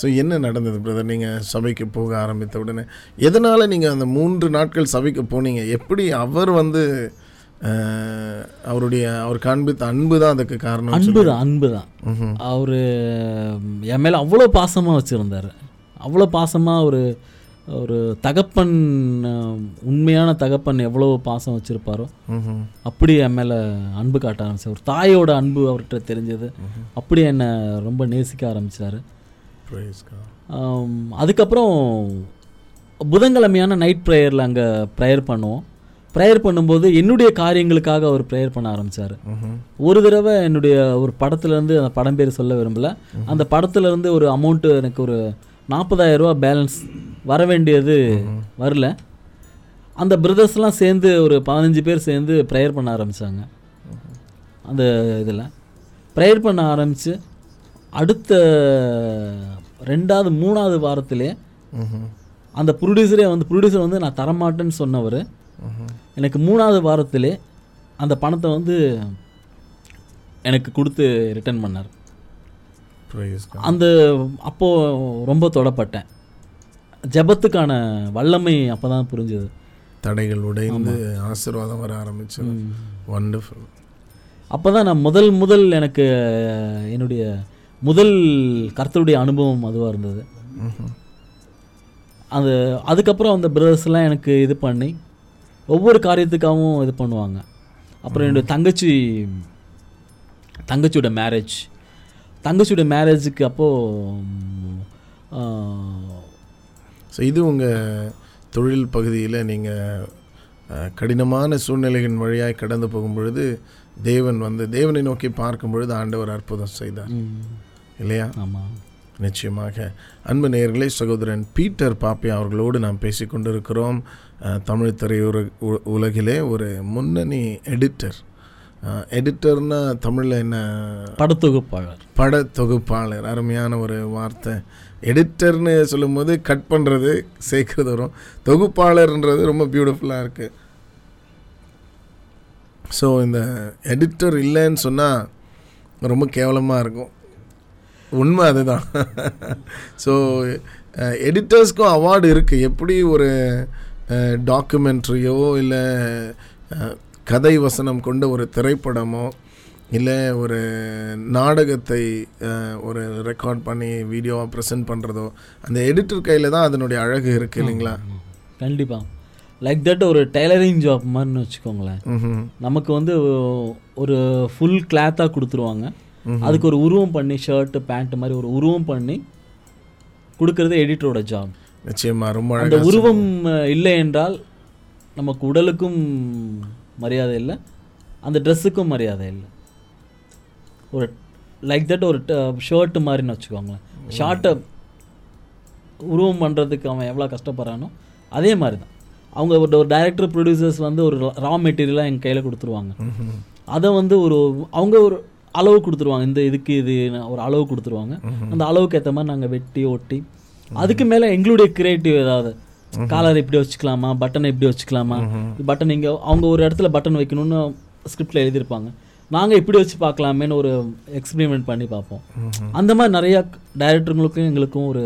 ஸோ என்ன நடந்தது பிரதர் நீங்கள் சபைக்கு போக ஆரம்பித்த உடனே எதனால் நீங்கள் அந்த மூன்று நாட்கள் சபைக்கு போனீங்க? எப்படி அவர் வந்து அவருடைய அவர் காண்பித்த அன்பு தான் அதுக்கு காரணம் அன்பு தான் அன்பு தான். அவர் என் மேலே அவ்வளோ பாசமாக வச்சுருந்தார். அவ்வளோ பாசமாக ஒரு ஒரு தகப்பன் உண்மையான தகப்பன் எவ்வளோ பாசம் வச்சுருப்பாரோ. அப்படி என் மேலே அன்பு காட்ட ஆரம்பிச்சார். ஒரு தாயோட அன்பு அவர்கிட்ட தெரிஞ்சது. அப்படி என்னை ரொம்ப நேசிக்க ஆரம்பித்தார். அதுக்கப்புறம் புதன்கிழமையான நைட் ப்ரேயரில் அங்கே ப்ரேயர் பண்ணுவோம். ப்ரேயர் பண்ணும்போது என்னுடைய காரியங்களுக்காக அவர் ப்ரேயர் பண்ண ஆரம்பித்தார். ஒரு தடவை என்னுடைய ஒரு படத்துலேருந்து அந்த படம் பேர் சொல்ல விரும்பல. அந்த படத்துலேருந்து ஒரு அமௌண்ட்டு எனக்கு ஒரு 40000 ரூபா பேலன்ஸ் வர வேண்டியது வரல. அந்த பிரதர்ஸ்லாம் சேர்ந்து ஒரு பதினஞ்சு பேர் சேர்ந்து ப்ரேயர் பண்ண ஆரம்பித்தாங்க அந்த இதில். ப்ரேயர் பண்ண ஆரம்பித்து அடுத்த ரெண்டாவது மூணாவது வாரத்திலே அந்த ப்ரொடியூசரே வந்து ப்ரொடியூசர் வந்து நான் தரமாட்டேன்னு சொன்னவர். எனக்கு மூணாவது வாரத்திலே அந்த பணத்தை வந்து எனக்கு கொடுத்து ரிட்டர்ன் பண்ணார். அந்த அப்போது ரொம்ப தொடப்பட்டேன். ஜெபத்துக்கான வல்லமை அப்போ தான் புரிஞ்சுது. தடைகள் உடைந்து ஆசீர்வாதம் வர ஆரம்பிச்சது. வண்டர்ஃபுல் அப்போ தான் நான் முதல் முதல் எனக்கு என்னுடைய முதல் கர்த்தருடைய அனுபவம் அதுவாக இருந்தது. அந்த அதுக்கப்புறம் அந்த பிரதர்ஸ்லாம் எனக்கு இது பண்ணி ஒவ்வொரு காரியத்துக்காகவும் இது பண்ணுவாங்க. அப்புறம் என்னுடைய தங்கச்சி தங்கச்சியோட மேரேஜ் தங்கச்சியோட மேரேஜுக்கு அப்போது ஸோ இது உங்கள் தொழில் பகுதியில் நீங்கள் கடினமான சூழ்நிலைகளின் வழியாய் கடந்து போகும் பொழுது தேவன் வந்து தேவனை நோக்கி பார்க்கும் பொழுது ஆண்டவர் அற்புதம் செய்தார். இல்லையா? ஆமாம் நிச்சயமாக. அன்பு நேயர்களே சகோதரன் பீட்டர் பாப்பி அவர்களோடு நாம் பேசிக் கொண்டிருக்கிறோம் அஹ், தமிழ் திரையுற உ- உலகிலே ஒரு முன்னணி எடிட்டர் எடிட்டர்னா தமிழில் என்ன? படத்தொகுப்பாளர். பட தொகுப்பாளர் அருமையான ஒரு வார்த்தை. எடிட்டர்னு சொல்லும்போது கட் பண்ணுறது சேர்க்கறது வரும். தொகுப்பாளர்ன்றது ரொம்ப பியூட்டிஃபுல்லாக இருக்குது ஸோ இந்த எடிட்டர் இல்லைன்னு சொன்னால் ரொம்ப கேவலமாக இருக்கும். உண்மை அதுதான். ஸோ எடிட்டர்ஸ்க்கும் அவார்டு இருக்குது எப்படி ஒரு டாக்குமெண்ட்ரியோ இல்லை கதை வசனம் கொண்ட ஒரு திரைப்படமோ இல்லை ஒரு நாடகத்தை ஒரு ரெக்கார்ட் பண்ணி வீடியோவாக ப்ரெசென்ட் பண்ணுறதோ அந்த எடிட்டர் கையில் தான் அதனுடைய அழகு இருக்குது இல்லைங்களா? கண்டிப்பாக லைக் தட் ஒரு டெய்லரிங் ஜாப் மாதிரின்னு வச்சுக்கோங்களேன். நமக்கு வந்து ஒரு ஃபுல் கிளாத்தாக கொடுத்துருவாங்க. அதுக்கு ஒரு உருவம் பண்ணி ஷர்ட்டு பேண்ட் மாதிரி ஒரு உருவம் பண்ணி கொடுக்கறது எடிட்டரோட ஜாப் நிச்சயமா ரொம்ப அந்த உருவம் இல்லை என்றால் நமக்கு உடலுக்கும் மரியாதை இல்லை. அந்த ட்ரெஸ்ஸுக்கும் மரியாதை இல்லை. ஒரு லைக் தட் ஒரு ஷர்ட்டு மாதிரின்னு வச்சுக்கோங்களேன். ஷார்ட்டை உருவம் பண்ணுறதுக்கு அவன் எவ்வளோ கஷ்டப்படுறானோ அதே மாதிரி தான் அவங்க ஒரு ஒரு டைரக்டர் ப்ரொடியூசர்ஸ் வந்து ஒரு ரா மெட்டீரியலாக எங்கள் கையில் கொடுத்துருவாங்க. அதை வந்து ஒரு அவங்க ஒரு அளவு கொடுத்துருவாங்க. இந்த இதுக்கு இது ஒரு அளவு கொடுத்துருவாங்க. அந்த அளவுக்கு ஏற்ற மாதிரி நாங்கள் வெட்டி ஒட்டி அதுக்கு மேலே எங்களுடைய கிரியேட்டிவ் ஏதாவது காலர் இப்படி வச்சுக்கலாமா? பட்டனை இப்படி வச்சுக்கலாமா? பட்டன் இங்கே அவங்க ஒரு இடத்துல பட்டன் வைக்கணும்னு ஸ்கிரிப்டில் எழுதியிருப்பாங்க. நாங்கள் இப்படி வச்சு பார்க்கலாமேன்னு ஒரு எக்ஸ்பெரிமெண்ட் பண்ணி பார்ப்போம். அந்த மாதிரி நிறையா டைரக்டருங்களுக்கும் எங்களுக்கும் ஒரு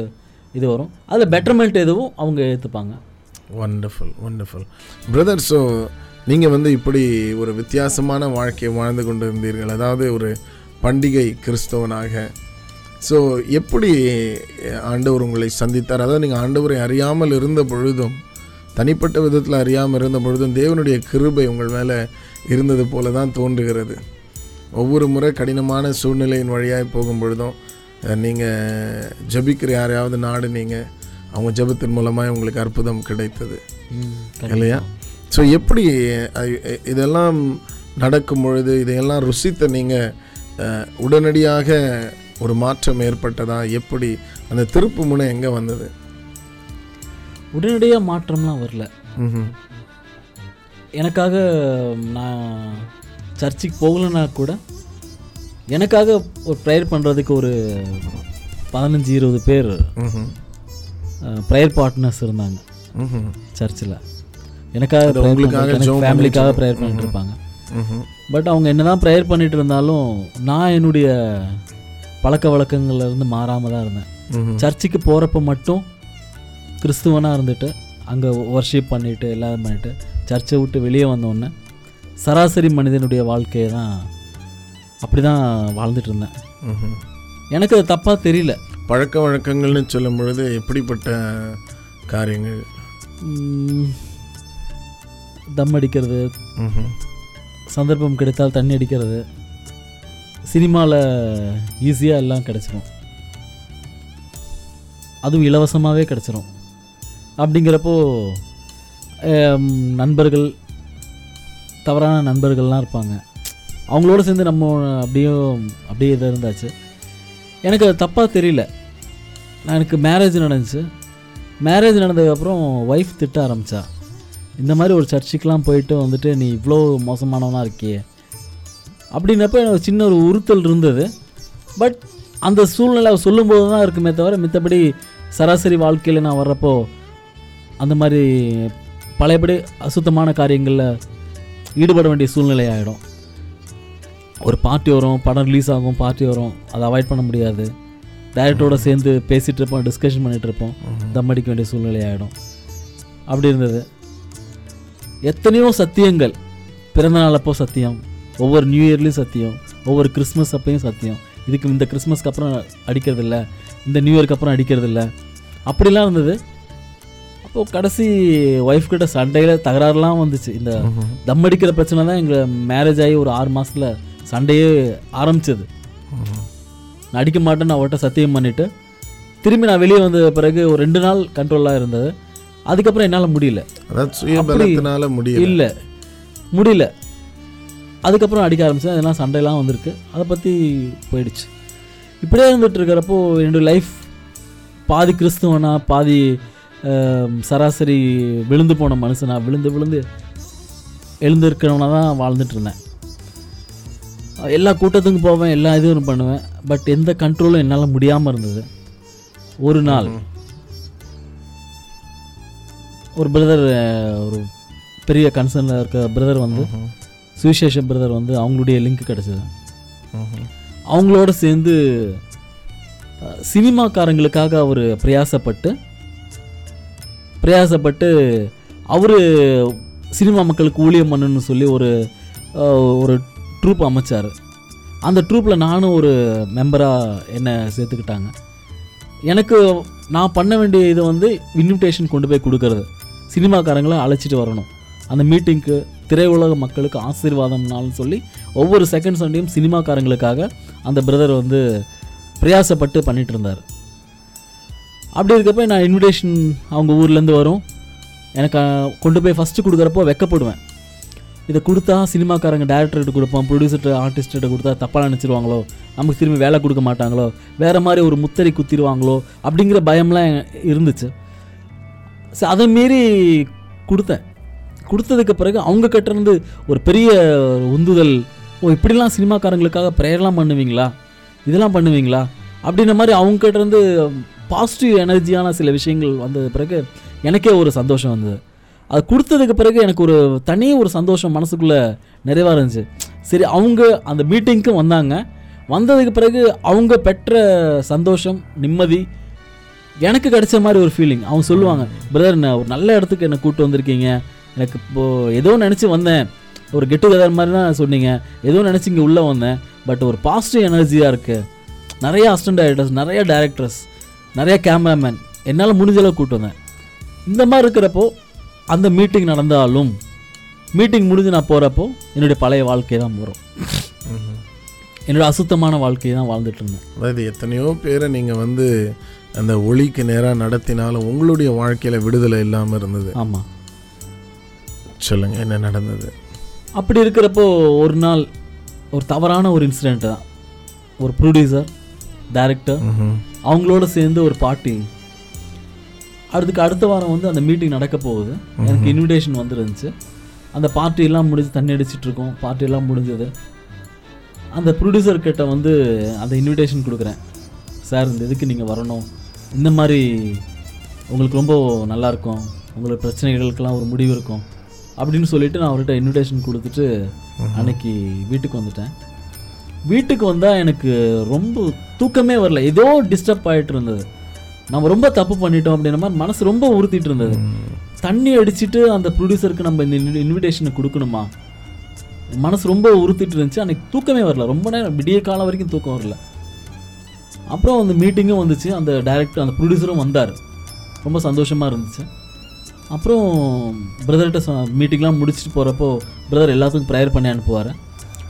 இது வரும். அதில் பெட்டர்மெண்ட் எதுவும் அவங்க ஏற்றுப்பாங்க வண்டர்ஃபுல் வண்டர்ஃபுல் பிரதர் ஸோ நீங்கள் வந்து இப்படி ஒரு வித்தியாசமான வாழ்க்கையை வாழ்ந்து கொண்டு இருந்தீர்கள் அதாவது ஒரு பண்டிகை கிறிஸ்தவனாக ஸோ எப்படி ஆண்டவர் உங்களை சந்தித்தார்? அதாவது நீங்கள் ஆண்டவரை அறியாமல் இருந்த பொழுதும் தனிப்பட்ட விதத்தில் அறியாமல் இருந்த பொழுதும் தேவனுடைய கிருபை உங்கள் மேலே இருந்தது போல தான் தோன்றுகிறது. ஒவ்வொரு முறை கடினமான சூழ்நிலையின் வழியாய் போகும் பொழுதும் நீங்கள் ஜபிக்கிற யாரையாவது நாடு நீங்கள் அவங்க ஜெபத்தின் மூலமாக உங்களுக்கு அற்புதம் கிடைத்தது. இல்லையா? ஸோ எப்படி இதெல்லாம் நடக்கும் பொழுது இதையெல்லாம் ருசித்த நீங்கள் உடனடியாக ஒரு மாற்றம் ஏற்பட்டதா எப்படி அந்த திருப்பு முனை எங்கே வந்தது உடனடியாக மாற்றம்லாம் வரல. எனக்காக நான் சர்ச்சுக்கு போகலைன்னா கூட எனக்காக ஒரு ப்ரேயர் பண்ணுறதுக்கு ஒரு பதினஞ்சு இருபது பேர். ப்ரேயர் பார்ட்னர்ஸ் இருந்தாங்க. சர்ச்சில் எனக்காக ஃபேமிலிக்காக ப்ரேயர் பண்ணிட்டு இருப்பாங்க. பட் அவங்க என்னதான் ப்ரேயர் பண்ணிட்டு இருந்தாலும் நான் என்னுடைய பழக்க வழக்கங்கள்ல இருந்து மாறாமல் தான் இருந்தேன். சர்ச்சுக்கு போகிறப்ப மட்டும் கிறிஸ்துவனாக இருந்துட்டு அங்கே ஒர்ஷிப் பண்ணிட்டு எல்லாம் பண்ணிட்டு சர்ச்சை விட்டு வெளியே வந்தோடனே சராசரி மனிதனுடைய வாழ்க்கையை தான் அப்படி தான் வாழ்ந்துட்டு இருந்தேன். எனக்கு அது தப்பாக தெரியல பழக்க வழக்கங்கள்னு சொல்லும் பொழுது எப்படிப்பட்ட காரியங்கள் தம் அடிக்கிறது. சந்தர்ப்பம் கிடைத்தால் தண்ணி அடிக்கிறது சினிமாவில் ஈஸியாக எல்லாம் கிடச்சிரும். அதுவும் இலவசமாகவே கிடச்சிரும். அப்படிங்கிறப்போ நண்பர்கள் தவறான நண்பர்கள்லாம் இருப்பாங்க. அவங்களோட சேர்ந்து நம்ம அப்படியே அப்படியே இதாக இருந்தாச்சு. எனக்கு அது தப்பாக தெரியல. நான் எனக்கு மேரேஜ் நடந்துச்சு. மேரேஜ் நடந்ததுக்கப்புறம் ஒய்ஃப் திட்ட ஆரம்பித்தா இந்த மாதிரி ஒரு சர்ச்சுக்கெலாம் போயிட்டு வந்துட்டு நீ இவ்வளோ மோசமானவனாக இருக்கியே. அப்படின்னப்ப எனக்கு சின்ன ஒரு உறுத்தல் இருந்தது. பட் அந்த சூழ்நிலை அவ சொல்லும்போது தான் இருக்குமே தவிர மித்தபடி சராசரி வாழ்க்கையில் நான் வர்றப்போ அந்த மாதிரி பழையபடி அசுத்தமான காரியங்களில் ஈடுபட வேண்டிய சூழ்நிலை ஆகிடும் ஒரு பார்ட்டி வரும் படம் ரிலீஸ் ஆகும் பார்ட்டி வரும் அதை அவாய்ட் பண்ண முடியாது. டேரக்டரோட சேர்ந்து பேசிகிட்டு இருப்போம் டிஸ்கஷன் பண்ணிகிட்டு இருப்போம் தம் அடிக்க வேண்டிய சூழ்நிலை ஆகிடும் அப்படி இருந்தது. எத்தனையோ சத்தியங்கள். பிறந்த நாள் அப்போ சத்தியம். ஒவ்வொரு நியூ இயர்லேயும் சத்தியம் ஒவ்வொரு கிறிஸ்மஸ் அப்பையும் சத்தியம். இதுக்கு இந்த கிறிஸ்மஸ்க்கு அப்புறம் அடிக்கிறது இல்ல இந்த நியூ இயர்க்கு அப்புறம் அடிக்கிறது இல்ல அப்படிலாம் இருந்தது. அப்போது கடைசி ஒய்ஃப் கிட்ட சண்டையில் தகராறுலாம் வந்துச்சு. இந்த தம் அடிக்கிற பிரச்சனை தான் எங்கள் மேரேஜ் ஆகி ஒரு ஆறு மாசத்துல சண்டையே ஆரம்பிச்சது. நான் அடிக்க மாட்டேன்னு அவர்கிட்ட சத்தியம் பண்ணிவிட்டு திரும்பி நான் வெளியே வந்த பிறகு ஒரு ரெண்டு நாள் கண்ட்ரோலாக இருந்தது. அதுக்கப்புறம் என்னால் முடியல. முடியல. இல்லை. முடியல. அதுக்கப்புறம் அடிக்க ஆரம்பிச்சேன். அதெல்லாம் சண்டையெல்லாம் வந்திருக்கு. அதை பற்றி போயிடுச்சு. இப்படியே இருந்துட்டு இருக்கிறப்போ என்னுடைய லைஃப் பாதி கிறிஸ்துவனா பாதி சராசரி விழுந்து போன மனுஷனா விழுந்து விழுந்து எழுந்திருக்கிறவனா தான் வாழ்ந்துட்டு இருந்தேன். எல்லா கூட்டத்துக்கும் போவேன் எல்லா இதுவும் பண்ணுவேன். பட் எந்த கண்ட்ரோலும் என்னால் முடியாமல் இருந்தது. ஒரு நாள் ஒரு பிரதர் ஒரு பெரிய கன்சர்னில் இருக்க பிரதர் வந்து சுவிசேஷ பிரதர் வந்து அவங்களுடைய லிங்க் கிடச்சிது. அவங்களோட சேர்ந்து சினிமாக்காரங்களுக்காக அவர் பிரயாசப்பட்டு பிரயாசப்பட்டு அவர் சினிமா மக்களுக்கு ஊழியம் பண்ணணும்னு சொல்லி ஒரு ஒரு ட்ரூப் அமைச்சார். அந்த ட்ரூப்பில் நானும் ஒரு மெம்பராக என்னை சேர்த்துக்கிட்டாங்க. எனக்கு நான் பண்ண வேண்டிய இது வந்து இன்விடேஷன் கொண்டு போய் கொடுக்கறது. சினிமாக்காரங்களை அழைச்சிட்டு வரணும். அந்த மீட்டிங்க்கு திரையுலக மக்களுக்கு ஆசீர்வாதம்னாலும் சொல்லி ஒவ்வொரு செகண்ட் சண்டையும் சினிமாக்காரங்களுக்காக அந்த பிரதர் வந்து பிரயாசப்பட்டு பண்ணிகிட்டு இருந்தார். அப்படி இருக்கப்போ நான் இன்விடேஷன் அவங்க ஊர்லேருந்து வரும். எனக்கு கொண்டு போய் ஃபஸ்ட்டு கொடுக்குறப்போ வெக்கப்படுவேன். இதை கொடுத்தா சினிமாக்காரங்க டேரக்டர்கிட்ட கொடுப்போம் ப்ரொடியூசர்கிட்ட ஆர்டிஸ்ட்டு கொடுத்தா தப்பாக நினச்சிருவாங்களோ? நமக்கு திரும்பி வேலை கொடுக்க மாட்டாங்களோ? வேறு மாதிரி ஒரு முத்திரை குத்திடுவாங்களோ அப்படிங்கிற பயம்லாம் இருந்துச்சு. ஸோ அதை மீறி கொடுத்தேன். கொடுத்ததுக்கு பிறகு அவங்க கிட்டேருந்து ஒரு பெரிய உந்துதல் ஓ இப்படிலாம் சினிமாக்காரங்களுக்காக ப்ரேயர்லாம் பண்ணுவீங்களா? இதெல்லாம் பண்ணுவீங்களா? அப்படின்ற மாதிரி அவங்க இருந்து பாசிட்டிவ் எனர்ஜியான சில விஷயங்கள் வந்தது பிறகு எனக்கே ஒரு சந்தோஷம் வந்தது. அது கொடுத்ததுக்கு பிறகு எனக்கு ஒரு தனி ஒரு சந்தோஷம் மனசுக்குள்ளே நிறைவாக இருந்துச்சு. சரி அவங்க அந்த மீட்டிங்க்கும் வந்தாங்க. வந்ததுக்கு பிறகு அவங்க பெற்ற சந்தோஷம் நிம்மதி எனக்கு கிடைச்ச மாதிரி ஒரு ஃபீலிங் அவங்க சொல்லுவாங்க பிரதர் என்ன ஒரு நல்ல இடத்துக்கு என்னை கூப்பிட்டு வந்திருக்கீங்க. எனக்கு இப்போது ஏதோ நினச்சி வந்தேன். ஒரு கெட் டுகெதர் மாதிரி தான் சொன்னீங்க. ஏதோ நினச்சி இங்கே உள்ளே வந்தேன். பட் ஒரு பாசிட்டிவ் எனர்ஜியாக இருக்குது நிறைய அசிஸ்டன்ட் டைரக்டர்ஸ் நிறைய டைரக்டர்ஸ் நிறைய கேமராமேன் என்னால் முடிஞ்ச அளவுக்கு கூட்டு வந்தேன். இந்த மாதிரி இருக்கிறப்போ அந்த மீட்டிங் நடந்தாலும் மீட்டிங் முடிஞ்சு நான் போகிறப்போ என்னுடைய பழைய வாழ்க்கை தான் வரும் என்னோட அசுத்தமான வாழ்க்கையை தான் வாழ்ந்துட்டு இருந்தேன். அதாவது எத்தனையோ பேரை நீங்கள் வந்து அந்த ஒளிக்கு நேராக நடத்தினாலும் உங்களுடைய வாழ்க்கையில் விடுதலை இல்லாமல் இருந்தது. ஆமாம் சொல்லுங்க என்ன நடந்தது? அப்படி இருக்கிறப்போ ஒரு நாள் ஒரு தவறான ஒரு இன்சிடெண்ட் தான். ஒரு ப்ரொடியூசர் டைரக்டர். அவங்களோட சேர்ந்து ஒரு பார்ட்டி அதுக்கு அடுத்த வாரம் வந்து அந்த மீட்டிங் நடக்க போகுது. எனக்கு இன்விடேஷன் வந்துருந்துச்சு. அந்த பார்ட்டி எல்லாம் முடிஞ்சு தண்ணி அடிச்சிட்டு இருக்கோம் பார்ட்டி எல்லாம் முடிஞ்சது. அந்த ப்ரொடியூசர் கிட்ட வந்து அந்த இன்விடேஷன் கொடுக்குறேன். சார் இந்த இதுக்கு நீங்கள் வரணும். இந்த மாதிரி உங்களுக்கு ரொம்ப நல்லா இருக்கும். உங்களுக்கு பிரச்சனைகளுக்கெல்லாம் ஒரு முடிவு இருக்கும். அப்படின்னு சொல்லிட்டு நான் அவர்கிட்ட இன்விடேஷன் கொடுத்துட்டு அன்னைக்கு வீட்டுக்கு வந்துட்டேன். வீட்டுக்கு வந்தால் எனக்கு ரொம்ப தூக்கமே வரல. ஏதோ டிஸ்டர்ப் ஆகிட்டு இருந்தது. நம்ம ரொம்ப தப்பு பண்ணிட்டோம் அப்படின்ற மாதிரி மனசு ரொம்ப உறுத்திட்டு இருந்தது. தண்ணி அடிச்சிட்டு அந்த ப்ரொடியூசருக்கு நம்ம இந்த இன்விடேஷனை கொடுக்கணுமா? மனசு ரொம்ப உறுத்திட்டு இருந்துச்சு. அன்னைக்கு தூக்கமே வரல. ரொம்ப நேரம் விடிய காலம் வரைக்கும் தூக்கம் வரல. அப்புறம் அந்த மீட்டிங்கும் வந்துச்சு. அந்த டைரக்டர் அந்த ப்ரொடியூசரும் வந்தார். ரொம்ப சந்தோஷமாக இருந்துச்சு. அப்புறம் பிரதர்கிட்ட சொ மீட்டிங்லாம் முடிச்சுட்டு போகிறப்போ பிரதர் எல்லாத்துக்கும் ப்ரேயர் பண்ணி அனுப்புவார்.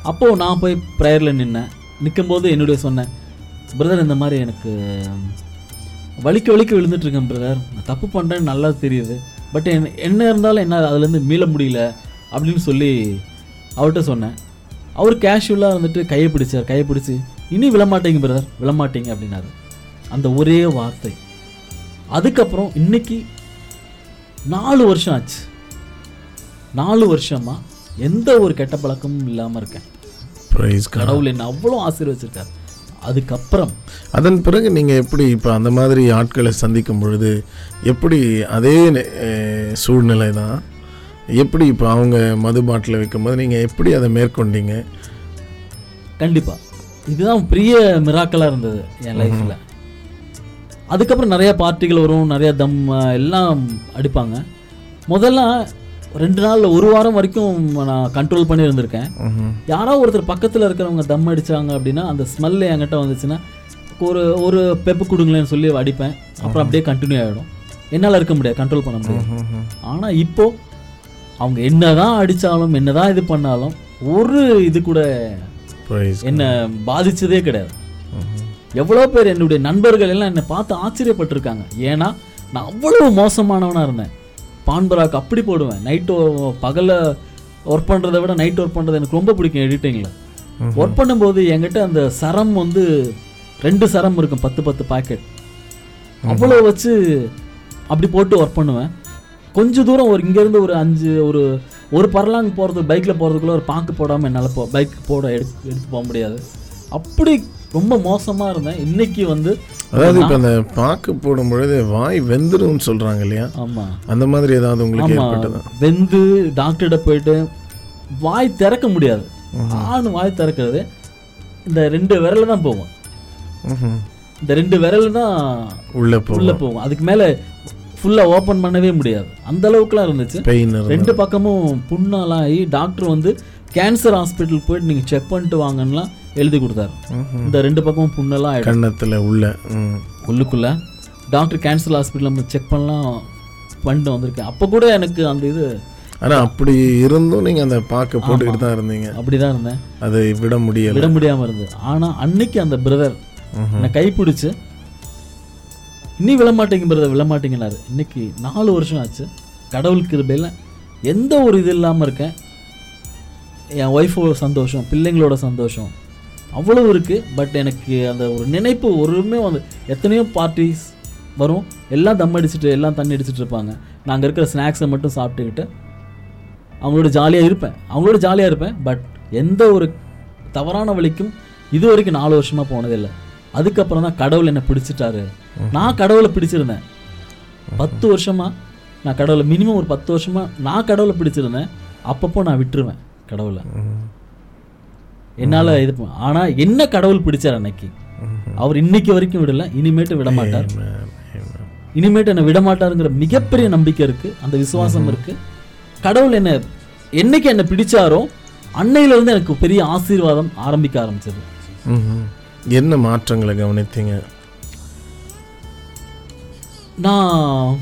அப்போது நான் போய் ப்ரேயரில் நின்னேன். நிற்கும்போது என்னுடைய சொன்னேன் பிரதர் இந்த மாதிரி எனக்கு வலிக்க வலிக்க விழுந்துட்டுருக்கேன் பிரதர் நான் தப்பு பண்ணுறேன்னு நல்லா தெரியுது. பட் என்ன என்ன இருந்தாலும் என்ன அதுலேருந்து மீள முடியல. அப்படின்னு சொல்லி அவர்கிட்ட சொன்னேன். அவர் கேஷுவலாக வந்துட்டு கையை பிடிச்சார். கையை பிடிச்சி இனி விழமாட்டீங்க பிரதர் விழமாட்டீங்க அப்படின்னாரு. அந்த ஒரே வார்த்தை. அதுக்கப்புறம் இன்னைக்கு நாலு வருஷம் ஆச்சு. நாலு வருஷமா எந்த ஒரு கெட்ட பழக்கமும் இல்லாமல் இருக்கேன். கடவுள் என்ன அவ்வளோ ஆசீர்வச்சிருக்காரு. அதுக்கப்புறம் அதன் பிறகு நீங்கள் எப்படி இப்போ அந்த மாதிரி ஆட்களை சந்திக்கும் பொழுது எப்படி அதே சூழ்நிலை தான் எப்படி இப்போ அவங்க மது பாட்டில் வைக்கும்போது நீங்கள் எப்படி அதை மேற்கொண்டீங்க? கண்டிப்பா. இதுதான் பெரிய மிராக்கலாக இருந்தது என் லைஃப்ல அதுக்கப்புறம் நிறைய பார்ட்டிகள் வரும் நிறைய தம் எல்லாம் அடிப்பாங்க முதல்ல ரெண்டு நாள்ல ஒரு வாரம் வரைக்கும் நான் கண்ட்ரோல் பண்ணி இருந்திருக்கேன். யாரோ ஒருத்தர் பக்கத்தில் இருக்கிறவங்க தம் அடிச்சாங்க அப்படின்னா அந்த ஸ்மெல் என்கிட்ட வந்துச்சுன்னா ஒரு ஒரு பெப்பு கொடுங்களேன்னு சொல்லி அடிப்பேன் அப்புறம் அப்படியே கண்டினியூ ஆகிடும் என்னால் இருக்க முடியாது கண்ட்ரோல் பண்ண முடியாது. ஆனால் இப்போ அவங்க என்னதான் அடித்தாலும் என்னதான் இது பண்ணாலும் ஒரு இது கூட. என்னை பாதிச்சதே கிடையாது. எவ்வளோ பேர் என்னுடைய நண்பர்கள் எல்லாம் என்னை பார்த்து ஆச்சரியப்பட்டிருக்காங்க. ஏன்னா நான் அவ்வளவு மோசமானவனா இருந்தேன். பான்பராக் அப்படி போடுவேன். நைட்டு பகலில் ஒர்க் பண்ணுறதை விட நைட் ஒர்க் பண்ணுறது எனக்கு ரொம்ப பிடிக்கும் எடிட்டிங்கில் ஒர்க் பண்ணும்போது என்கிட்ட அந்த சரம் வந்து ரெண்டு சரம் இருக்கும் பத்து பத்து பாக்கெட் அவ்வளோ வச்சு அப்படி போட்டு ஒர்க் பண்ணுவேன். கொஞ்ச தூரம் ஒரு இங்கேருந்து ஒரு அஞ்சு ஒரு ஒரு பரலாங் போகிறது பைக்கில் போகிறதுக்குள்ள ஒரு பாக்கு போடாமல் என்னால் போ பைக் போட எடுத்து எடுத்து போக முடியாது. அப்படி ரொம்ப மோசமாக இருந்தேன். இன்னைக்கு வந்து அதாவது இப்போ அந்த பாக்கு போடும் பொழுது வாய் வெந்துரும்னு சொல்கிறாங்க இல்லையா? ஆமாம் அந்த மாதிரி ஏதாவது உங்களுக்கு ஏற்பட்டதா? வெந்து டாக்டர்கிட்ட போயிட்டு வாய் திறக்க முடியாது. ஆண் வாய் திறக்கிறது. இந்த ரெண்டு விரல்ல தான் போகும். ம்ஹும். இந்த ரெண்டு விரல் தான் உள்ள உள்ள போகும். அதுக்கு மேல ஃபுல்லா ஓபன் பண்ணவே முடியாது. அந்த அளவுக்குலாம் இருந்துச்சு. ரெண்டு பக்கமும் புண்ணாலாம் ஆகி டாக்டர் வந்து கேன்சர் ஹாஸ்பிட்டல் போயிட்டு நீங்க செக் பண்ணிட்டு வாங்கன்னுலாம் எழுதி கொடுத்தாரு. இந்த ரெண்டு பக்கமும் புண்ணெல்லாம் கன்னத்தில் உள்ள. உள்ளுக்குள்ள டாக்டர் கேன்சர் ஹாஸ்பிட்டல் நம்ம செக் பண்ணலாம் பண்ணிட்டு வந்திருக்கேன். அப்போ கூட எனக்கு அந்த இது ஆனா அப்படி இருந்தும் நீங்க அந்த பாக்க போட்டுக்கிட்டு தான் இருந்தீங்க. அப்படிதான் இருந்தேன். அதை விட முடியல. விட முடியாம இருந்தது. ஆனா அன்னைக்கு அந்த பிரதர். என்னை கைப்பிடிச்சு இனி விழமாட்டீங்க பிரதர் விழமாட்டீங்கன்னாரு இன்னைக்கு நாலு வருஷம் ஆச்சு. கடவுள் கிருபையில் எந்த ஒரு இது இல்லாமல் இருக்கேன். என் ஒய்ஃபோட சந்தோஷம் பிள்ளைங்களோட சந்தோஷம் அவ்வளவு இருக்குது பட் எனக்கு அந்த ஒரு நினைப்பு ஒருமே வந்து எத்தனையோ பார்ட்டிஸ் வரும் எல்லாம் தம் அடிச்சுட்டு எல்லாம் தண்ணி அடிச்சுட்டு இருப்பாங்க. நாங்கள் இருக்கிற ஸ்நாக்ஸை மட்டும் சாப்பிட்டுக்கிட்டு அவங்களோட ஜாலியாக இருப்பேன். அவங்களோட ஜாலியாக இருப்பேன் பட் எந்த ஒரு தவறான வழிக்கும் இது வரைக்கும் நாலு வருஷமாக போனதில்லை அதுக்கப்புறம் தான் கடவுள் என்னை பிடிச்சிட்டாரு. நான் கடவுளை பிடிச்சிருந்தேன். பத்து வருஷமா நான் கடவுளை மினிமம் ஒரு பத்து வருஷமாக நான் கடவுளை பிடிச்சிருந்தேன். அப்பப்போ நான் விட்டுருவேன் கடவுளை. என்னால் இது ஆனா என்ன கடவுள் பிடிச்சார் அன்னைக்கு? அவர் இன்னைக்கு வரைக்கும் விடல இனிமேட்டு விட மாட்டார். இனிமேட்டு என்னை விட மாட்டாருங்கிற மிகப்பெரிய நம்பிக்கை இருக்கு அந்த விசுவாசம் இருக்கு. கடவுள் என்ன என்னைக்கு என்னை பிடிச்சாரோ அன்னையில இருந்து எனக்கு பெரிய ஆசீர்வாதம் ஆரம்பிக்க ஆரம்பிச்சது. என்ன மாற்றங்களை கவனித்தீங்க? நான்